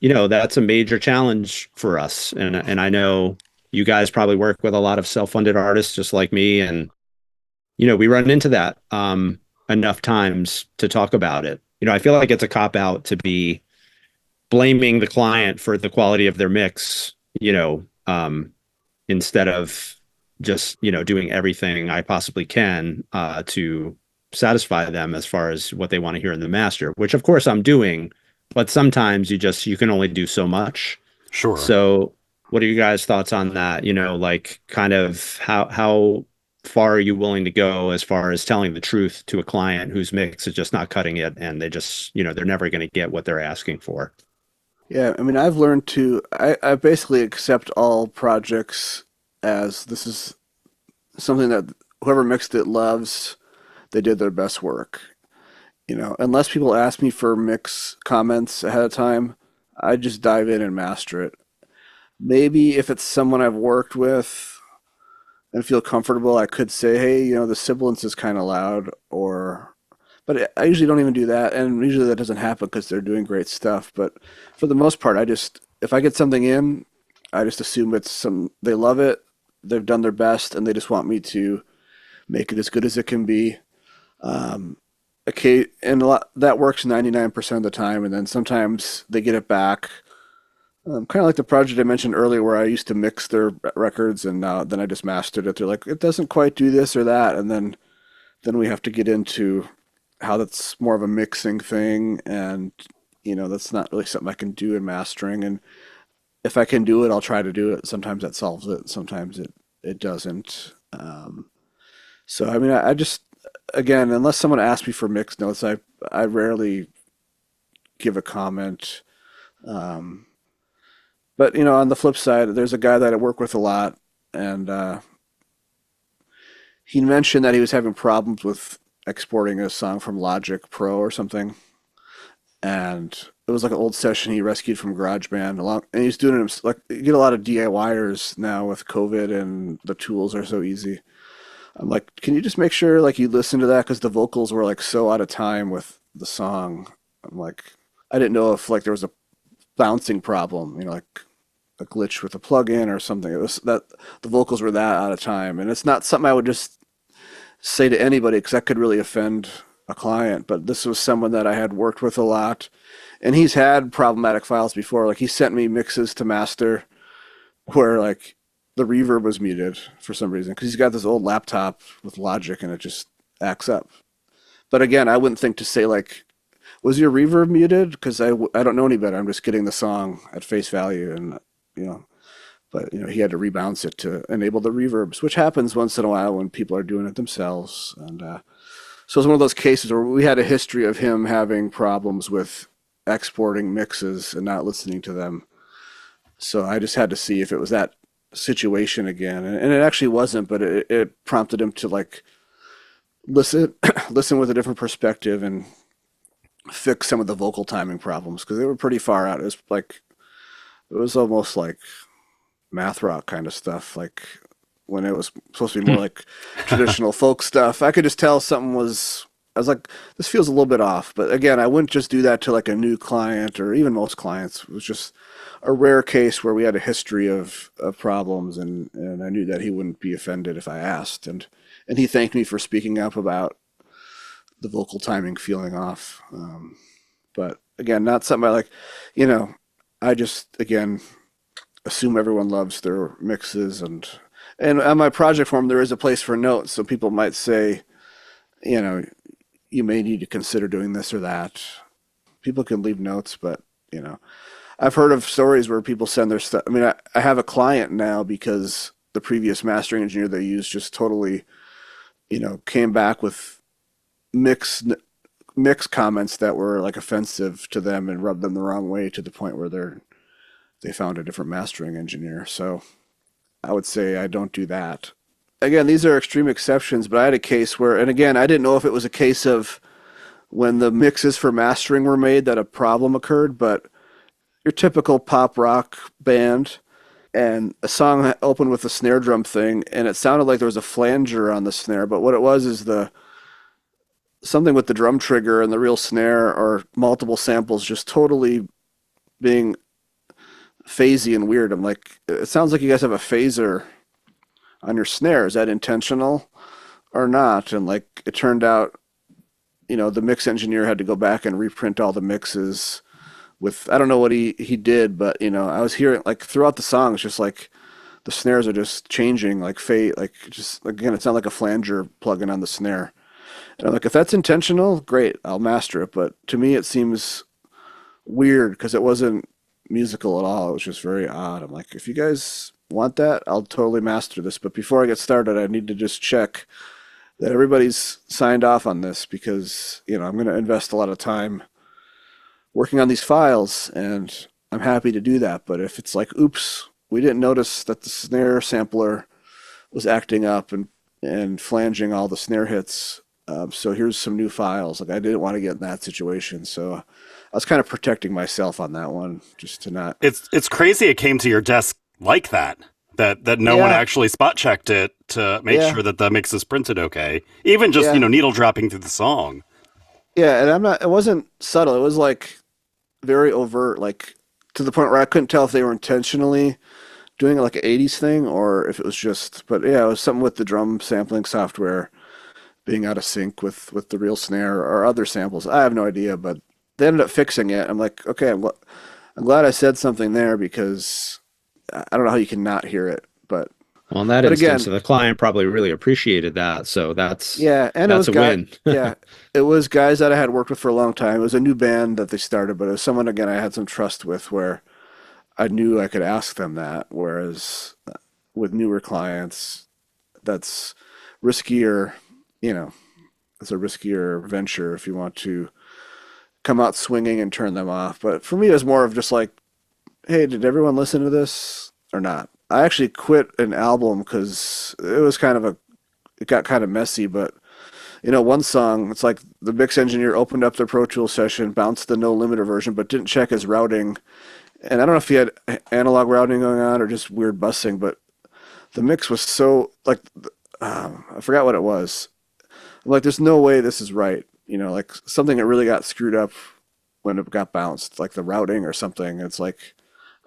you know, that's a major challenge for us. And and I know you guys probably work with a lot of self-funded artists just like me. And, you know, we run into that. Um, enough times to talk about it. You know, I feel like it's a cop out to be blaming the client for the quality of their mix, you know, um, instead of just, you know, doing everything I possibly can uh, to satisfy them as far as what they want to hear in the master, which of course I'm doing, but sometimes you just you can only do so much. Sure. So what are you guys thoughts on that? You know, like kind of how how far are you willing to go as far as telling the truth to a client whose mix is just not cutting it and they just, you know, they're never going to get what they're asking for? Yeah, I mean, I've learned to, I, I basically accept all projects as this is something that whoever mixed it loves, they did their best work. You know, unless people ask me for mix comments ahead of time, I just dive in and master it. Maybe if it's someone I've worked with and feel comfortable, I could say, hey, you know, the sibilance is kind of loud, or, but I usually don't even do that, and usually that doesn't happen because they're doing great stuff. But for the most part, I just if I get something in, I just assume it's some they love it, they've done their best, and they just want me to make it as good as it can be. Um, okay, and a lot that works ninety nine percent of the time, and then sometimes they get it back um, kind of like the project I mentioned earlier, where I used to mix their records, and uh, then I just mastered it. They're like, it doesn't quite do this or that, and then then we have to get into how that's more of a mixing thing, and you know that's not really something I can do in mastering. And if I can do it, I'll try to do it. Sometimes that solves it. Sometimes it it doesn't. Um, so I mean, I, I just again, unless someone asks me for mix notes, I I rarely give a comment. Um, but you know, on the flip side, there's a guy that I work with a lot, and uh, he mentioned that he was having problems with exporting a song from Logic Pro or something, and it was like an old session he rescued from GarageBand. Along, and he's doing it like you get a lot of DIYers now with COVID, and the tools are so easy. I'm like, can you just make sure like you listen to that because the vocals were like so out of time with the song. I'm like, I didn't know if like there was a bouncing problem, you know, like a glitch with a plugin or something. It was that the vocals were that out of time, and it's not something I would just say to anybody because that could really offend a client. But this was someone that I had worked with a lot, and he's had problematic files before. Like he sent me mixes to master where like the reverb was muted for some reason because he's got this old laptop with Logic and it just acts up. But again, I wouldn't think to say like was your reverb muted? Because I, I don't know any better. I'm just getting the song at face value, and you know, but you know he had to rebounce it to enable the reverbs, which happens once in a while when people are doing it themselves. And uh, so it's one of those cases where we had a history of him having problems with exporting mixes and not listening to them. So I just had to see if it was that situation again, and, and it actually wasn't, but it, it prompted him to like listen listen with a different perspective and fix some of the vocal timing problems because they were pretty far out. It was like it was almost like math rock kind of stuff, like when it was supposed to be more like traditional folk stuff. I could just tell something was. I was like, this feels a little bit off. But again, I wouldn't just do that to like a new client or even most clients. It was just a rare case where we had a history of, of problems, and, and I knew that he wouldn't be offended if I asked. And and he thanked me for speaking up about the vocal timing feeling off. Um, but again, not something I like. You know, I just again assume everyone loves their mixes and and on my project form there is a place for notes, so people might say, you know, you may need to consider doing this or that. People can leave notes, but you know, I've heard of stories where people send their stuff. I mean, I, I have a client now because the previous mastering engineer they used just totally, you know, came back with mix mix comments that were like offensive to them and rubbed them the wrong way to the point where they're they found a different mastering engineer. So I would say I don't do that. Again, these are extreme exceptions, but I had a case where, and again, I didn't know if it was a case of when the mixes for mastering were made that a problem occurred, but your typical pop rock band and a song opened with a snare drum thing, and it sounded like there was a flanger on the snare, but what it was is the something with the drum trigger and the real snare or multiple samples just totally being phasey and weird. I'm like, it sounds like you guys have a phaser on your snare. Is that intentional or not? And like, it turned out, you know, the mix engineer had to go back and reprint all the mixes with, I don't know what he, he did, but you know, I was hearing like throughout the song, it's just like the snares are just changing, like fate, like just, again, it's not like a flanger plug-in on the snare. And I'm like, if that's intentional, great, I'll master it. But to me, it seems weird because it wasn't musical at all. It was just very odd. I'm like, if you guys want that, I'll totally master this. But before I get started, I need to just check that everybody's signed off on this because, you know, I'm going to invest a lot of time working on these files and I'm happy to do that. But if it's like, oops, we didn't notice that the snare sampler was acting up and, and flanging all the snare hits. Um, so here's some new files. Like I didn't want to get in that situation. So I was kind of protecting myself on that one just to not. It's, it's crazy. It came to your desk like that that that no yeah. one actually spot checked it to make yeah. sure that the mix is printed okay. Even just yeah. you know needle dropping through the song. Yeah, and I'm not. It wasn't subtle. It was like very overt, like to the point where I couldn't tell if they were intentionally doing like an '80s thing or if it was just. But yeah, it was something with the drum sampling software being out of sync with with the real snare or other samples. I have no idea, but they ended up fixing it. I'm like, okay, I'm, I'm glad I said something there because I don't know how you can not hear it, but well, in that but instance, again, the client probably really appreciated that. So that's yeah, and that's it was a guy, win. yeah, it was guys that I had worked with for a long time. It was a new band that they started, but it was someone again I had some trust with, where I knew I could ask them that. Whereas with newer clients, that's riskier. You know, it's a riskier venture if you want to come out swinging and turn them off. But for me, it was more of just like hey, did everyone listen to this or not? I actually quit an album because it was kind of a, it got kind of messy, but you know, one song, it's like the mix engineer opened up the Pro Tools session, bounced the no limiter version, but didn't check his routing. And I don't know if he had analog routing going on or just weird busing, but the mix was so like, um, I forgot what it was. I'm like, there's no way this is right. You know, like something that really got screwed up when it got bounced, like the routing or something. It's like,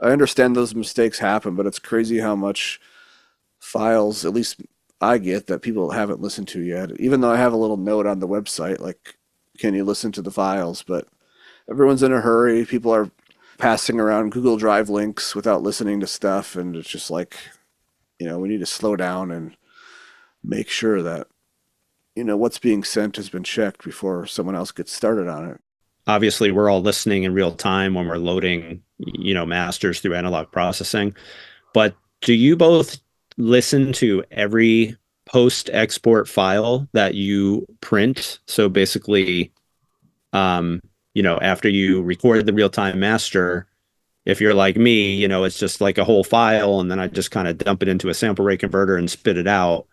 I understand those mistakes happen, but it's crazy how much files, at least I get, that people haven't listened to yet. Even though I have a little note on the website, like, can you listen to the files? But everyone's in a hurry. People are passing around Google Drive links without listening to stuff. And it's just like, you know, we need to slow down and make sure that, you know, what's being sent has been checked before someone else gets started on it. Obviously we're all listening in real time when we're loading you know masters through analog processing. But do you both listen to every post export file that you print? So basically um you know after you record the real time master if you're like me you know it's just like a whole file and then i just kind of dump it into a sample rate converter and spit it out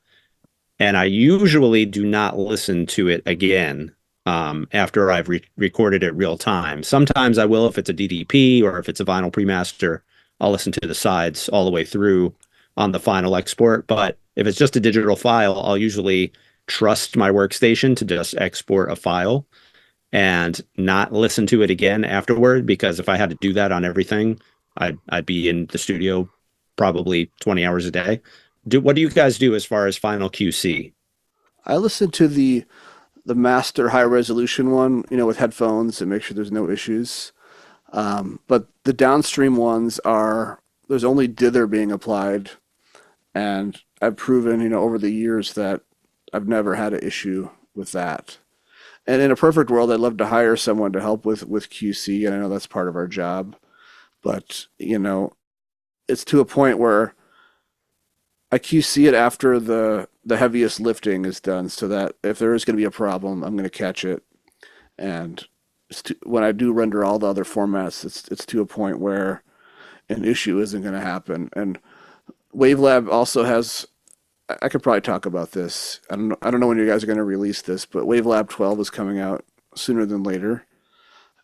and i usually do not listen to it again um, after I've re- recorded it real time. Sometimes I will if it's a DDP or if it's a vinyl premaster. I'll listen to the sides all the way through on the final export. But if it's just a digital file, I'll usually trust my workstation to just export a file and not listen to it again afterward. Because if I had to do that on everything, I'd I'd be in the studio probably 20 hours a day. Do what do you guys do as far as final QC? I listen to the the master high resolution one, you know, with headphones and make sure there's no issues. Um, but the downstream ones are there's only dither being applied, and I've proven, you know, over the years that I've never had an issue with that. And in a perfect world, I'd love to hire someone to help with with QC, and I know that's part of our job. But you know, it's to a point where I QC it after the the heaviest lifting is done, so that if there is going to be a problem, I'm going to catch it. And to, when I do render all the other formats, it's it's to a point where an issue isn't going to happen. And Wavelab also has. I could probably talk about this. I don't know, I don't know when you guys are going to release this, but Wavelab 12 is coming out sooner than later,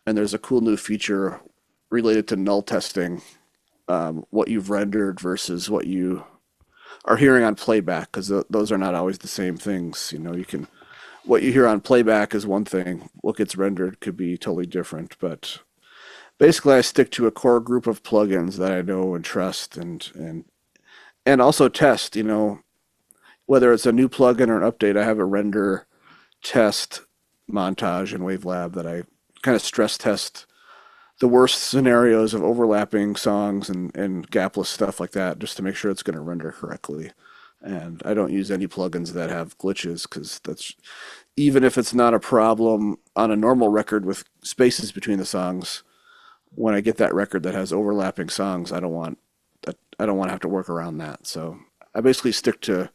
and there's a cool new feature related to null testing, um, what you've rendered versus what you are hearing on playback because th- those are not always the same things. You know, you can what you hear on playback is one thing. What gets rendered could be totally different. But basically, I stick to a core group of plugins that I know and trust, and and and also test. You know, whether it's a new plugin or an update, I have a render test montage in Wavelab that I kind of stress test the worst scenarios of overlapping songs and, and gapless stuff like that just to make sure it's going to render correctly. And I don't use any plugins that have glitches because that's even if it's not a problem on a normal record with spaces between the songs, when I get that record that has overlapping songs, I don't want. I don't want to have to work around that. So I basically stick to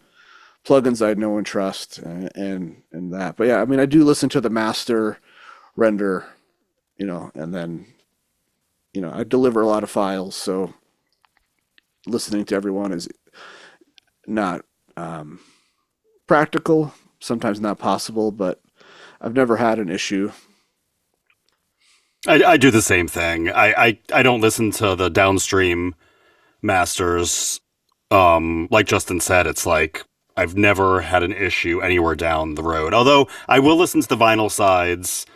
plugins I know and trust, and, and and that. But yeah, I mean, I do listen to the master render, you know, and then you know I deliver a lot of files, so listening to everyone is not um, practical. Sometimes not possible, but I've never had an issue I, I do the same thing. I, I, I don't listen to the downstream masters. Um, like Justin said, it's like I've never had an issue anywhere down the road. Although I will listen to the vinyl sides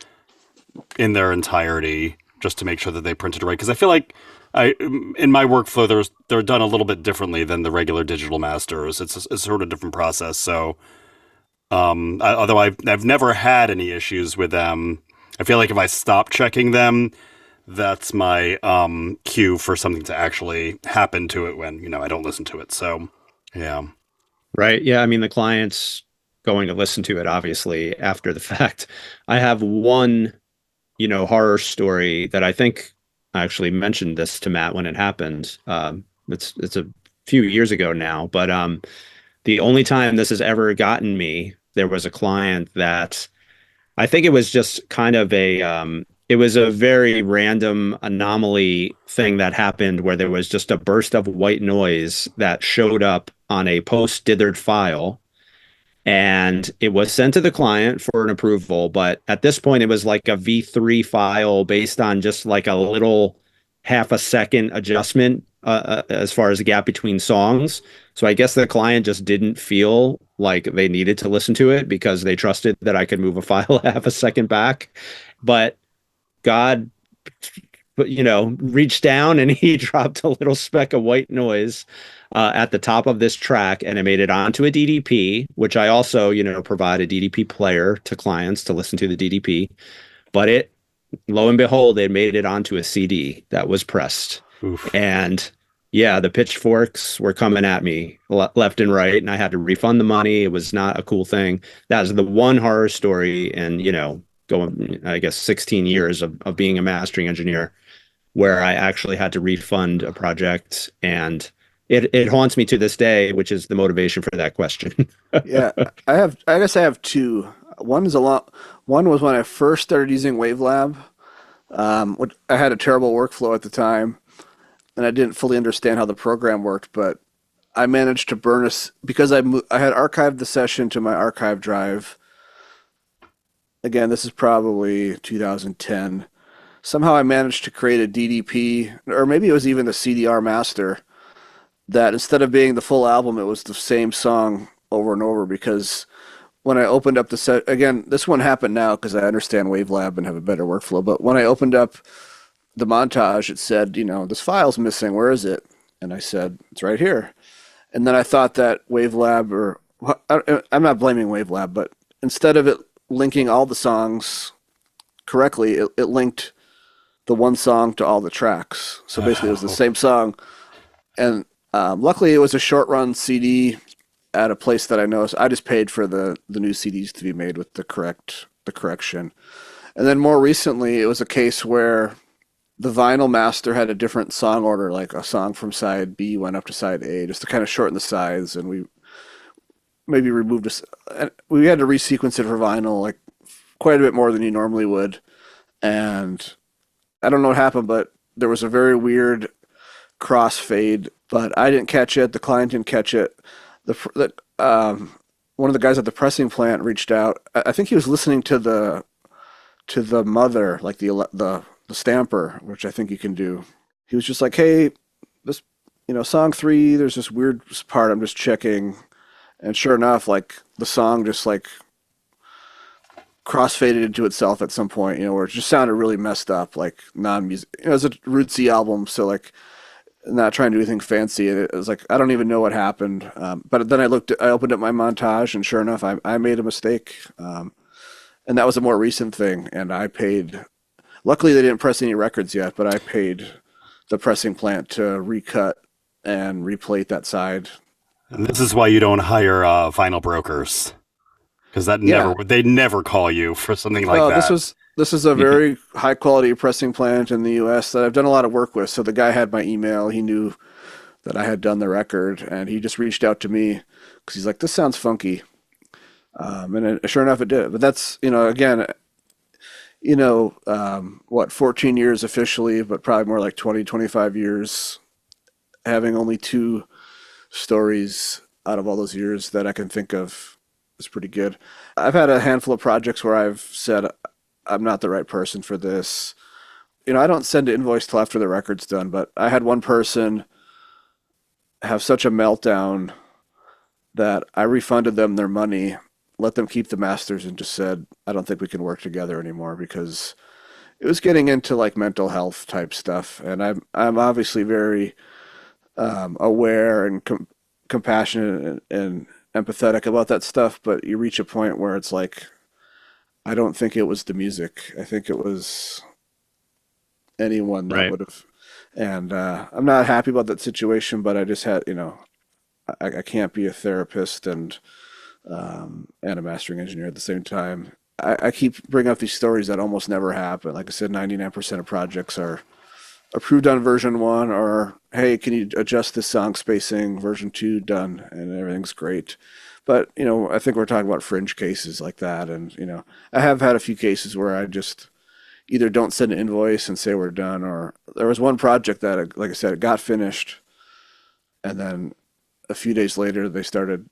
in their entirety just to make sure that they printed right. Because I feel like I in my workflow, there's they're done a little bit differently than the regular digital masters. It's a, sort of different process. So, um, I, although I've I've never had any issues with them I feel like if I stop checking them, that's my um, cue for something to actually happen to it when you know I don't listen to it. So, yeah, right. Yeah, I mean the client's going to listen to it obviously after the fact. I have one, you know, horror story that I think I actually mentioned this to Matt when it happened. Um, it's it's a few years ago now, but um, the only time this has ever gotten me, there was a client that I think it was just kind of a um, it was a very random anomaly thing that happened where there was just a burst of white noise that showed up on a post dithered file and it was sent to the client for an approval but at this point it was like a v3 file based on just like a little half a second adjustment uh, uh as far as the gap between songs so i guess the client just didn't feel like they needed to listen to it because they trusted that I could move a file half a second back. But God, you know, reached down and he dropped a little speck of white noise uh, at the top of this track and I made it onto a DDP, which I also, you know, provide a DDP player to clients to listen to the DDP. But it, lo and behold, it made it onto a CD that was pressed. Oof. And yeah, the pitchforks were coming at me le- left and right, and I had to refund the money. It was not a cool thing. That was the one horror story, and you know, going I guess 16 years of, of being a mastering engineer, where I actually had to refund a project, and it it haunts me to this day, which is the motivation for that question. yeah, I have. I guess I have two. One is a lot. One was when I first started using WaveLab. Um, I had a terrible workflow at the time and I didn't fully understand how the program worked, but I managed to burn us because I mo- I had archived the session to my archive drive. Again, this is probably 2010. Somehow I managed to create a DDP, or maybe it was even the CDR master, that instead of being the full album, it was the same song over and over. Because when I opened up the set, again, this one happened now because I understand WaveLab and have a better workflow. But when I opened up the montage, it said, you know, this file's missing. Where is it? And I said, it's right here. And then I thought that WaveLab, or I'm not blaming WaveLab, but instead of it linking all the songs correctly, it, it linked the one song to all the tracks. So basically, it was the uh-huh. same song. And um, luckily, it was a short run CD at a place that I know. So I just paid for the the new CDs to be made with the correct the correction. And then more recently, it was a case where the vinyl master had a different song order, like a song from side B went up to side A, just to kind of shorten the sides, and we maybe removed a, we had to resequence it for vinyl like quite a bit more than you normally would, and I don't know what happened, but there was a very weird crossfade, but I didn't catch it. The client didn't catch it. The, the um, one of the guys at the pressing plant reached out. I think he was listening to the to the mother, like the the the stamper, which I think you can do. He was just like, "Hey, this, you know, song three. There's this weird part. I'm just checking." And sure enough, like the song just like crossfaded into itself at some point, you know, where it just sounded really messed up, like non-music. You know, it's a rootsy album, so like not trying to do anything fancy. It was like I don't even know what happened. Um, but then I looked, I opened up my montage, and sure enough, I I made a mistake. Um, and that was a more recent thing, and I paid Luckily, they didn't press any records yet, but I paid the pressing plant to recut and replate that side. And this is why you don't hire uh, vinyl brokers. because that Yeah. never they never call you for something like no, that. this was this is a very high quality pressing plant in the U.S. that I've done a lot of work with. So the guy had my email. He knew that I had done the record, and he just reached out to me because he's like, "This sounds funky," um, and it, sure enough, it did. But that's you know, again, you know, um, what 14 years officially, but probably more like 20, 25 years, having only two stories out of all those years that I can think of is pretty good. I've had a handful of projects where I've said I'm not the right person for this. You know, I don't send an invoice till after the record's done, but I had one person have such a meltdown that I refunded them their money, let them keep the masters, and just said, I don't think we can work together anymore because it was getting into like mental health type stuff. And I'm, I'm obviously very um, aware and com- compassionate and, and empathetic about that stuff, but you reach a point where it's like, I don't think it was the music. I think it was anyone that Right. would have. And uh, I'm not happy about that situation, but I just had, you know, I, I can't be a therapist and um, and a mastering engineer at the same time. I, I keep bringing up these stories that almost never happen. Like I said, 99% of projects are approved on version one, or hey, can you adjust the song spacing? Version two done, and everything's great. But you know, I think we're talking about fringe cases like that, and you know, I have had a few cases where I just either don't send an invoice and say we're done, or there was one project that, like I said, it got finished, and then a few days later they started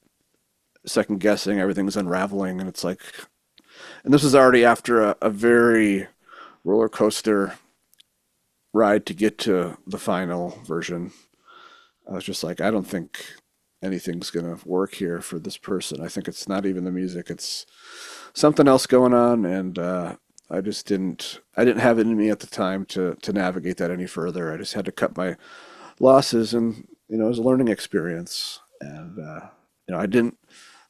second guessing, everything was unraveling, and it's like, and this was already after a, a very roller coaster ride to get to the final version. I was just like, I don't think anything's gonna work here for this person. I think it's not even the music; it's something else going on, and uh, I just didn't. I didn't have it in me at the time to to navigate that any further. I just had to cut my losses, and you know, it was a learning experience. And uh, you know, I didn't.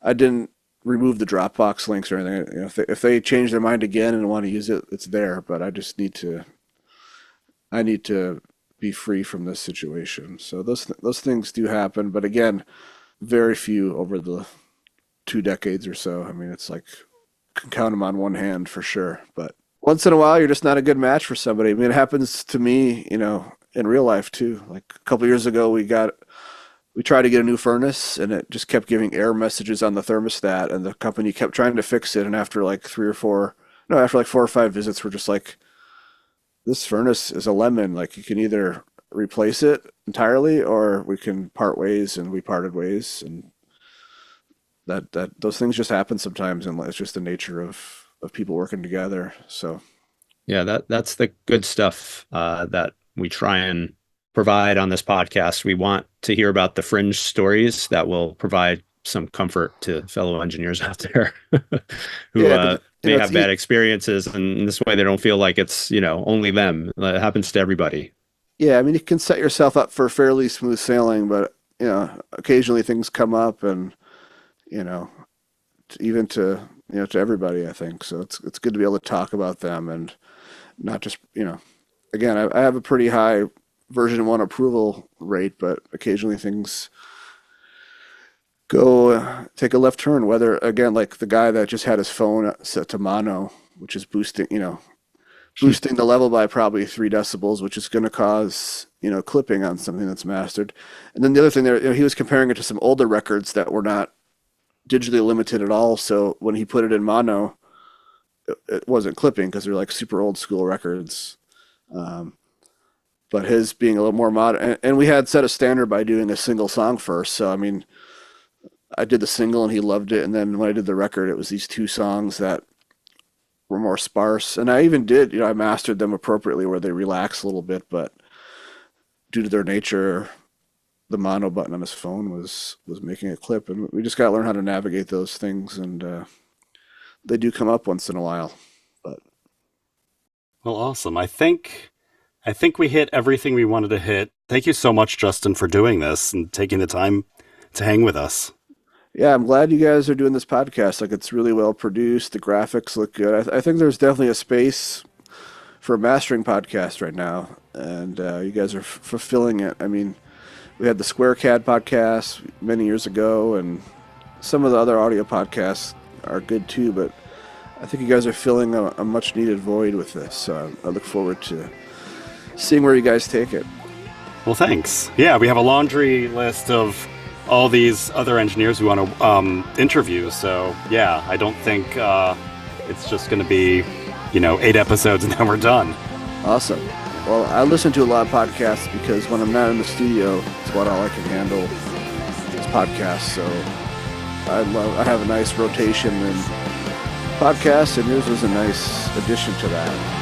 I didn't remove the Dropbox links or anything. You know, if they, if they change their mind again and want to use it, it's there. But I just need to. I need to be free from this situation. So those th- those things do happen, but again, very few over the two decades or so. I mean, it's like can count them on one hand for sure. But once in a while, you're just not a good match for somebody. I mean, it happens to me, you know, in real life too. Like a couple years ago, we got we tried to get a new furnace, and it just kept giving error messages on the thermostat, and the company kept trying to fix it. And after like three or four, no, after like four or five visits, we're just like, this furnace is a lemon. Like you can either replace it entirely, or we can part ways, and we parted ways, and that that those things just happen sometimes, and it's just the nature of of people working together. So Yeah, that that's the good stuff uh, that we try and provide on this podcast. We want to hear about the fringe stories that will provide some comfort to fellow engineers out there who Yeah, uh, you may know, have bad experiences, and this way they don't feel like it's you know only them. It happens to everybody. Yeah, I mean, you can set yourself up for fairly smooth sailing, but you know, occasionally things come up, and you know, even to you know to everybody, I think. So it's it's good to be able to talk about them and not just you know, again, I, I have a pretty high version one approval rate, but occasionally things go uh, take a left turn. Whether again, like the guy that just had his phone set to mono, which is boosting, you know, boosting the level by probably three decibels, which is going to cause you know clipping on something that's mastered. And then the other thing there, you know, he was comparing it to some older records that were not digitally limited at all. So when he put it in mono, it, it wasn't clipping because they're like super old school records. Um, but his being a little more modern, and, and we had set a standard by doing a single song first. So I mean, I did the single and he loved it, and then when I did the record, it was these two songs that were more sparse. And I even did, you know, I mastered them appropriately where they relax a little bit, but due to their nature, the mono button on his phone was was making a clip, and we just got to learn how to navigate those things, and uh, they do come up once in a while. But Well, awesome. I think I think we hit everything we wanted to hit. Thank you so much, Justin, for doing this and taking the time to hang with us. Yeah, I'm glad you guys are doing this podcast. Like, it's really well produced. The graphics look good. I, th- I think there's definitely a space for a mastering podcast right now, and uh, you guys are f- fulfilling it. I mean, we had the Square CAD podcast many years ago, and some of the other audio podcasts are good too. But I think you guys are filling a, a much needed void with this. So I look forward to seeing where you guys take it. Well, thanks. Yeah, we have a laundry list of all these other engineers we want to um, interview. So yeah, I don't think uh, it's just going to be, you know, eight episodes and then we're done. Awesome. Well, I listen to a lot of podcasts because when I'm not in the studio, it's about all I can handle is podcasts. So I love. I have a nice rotation in podcasts, and yours was a nice addition to that.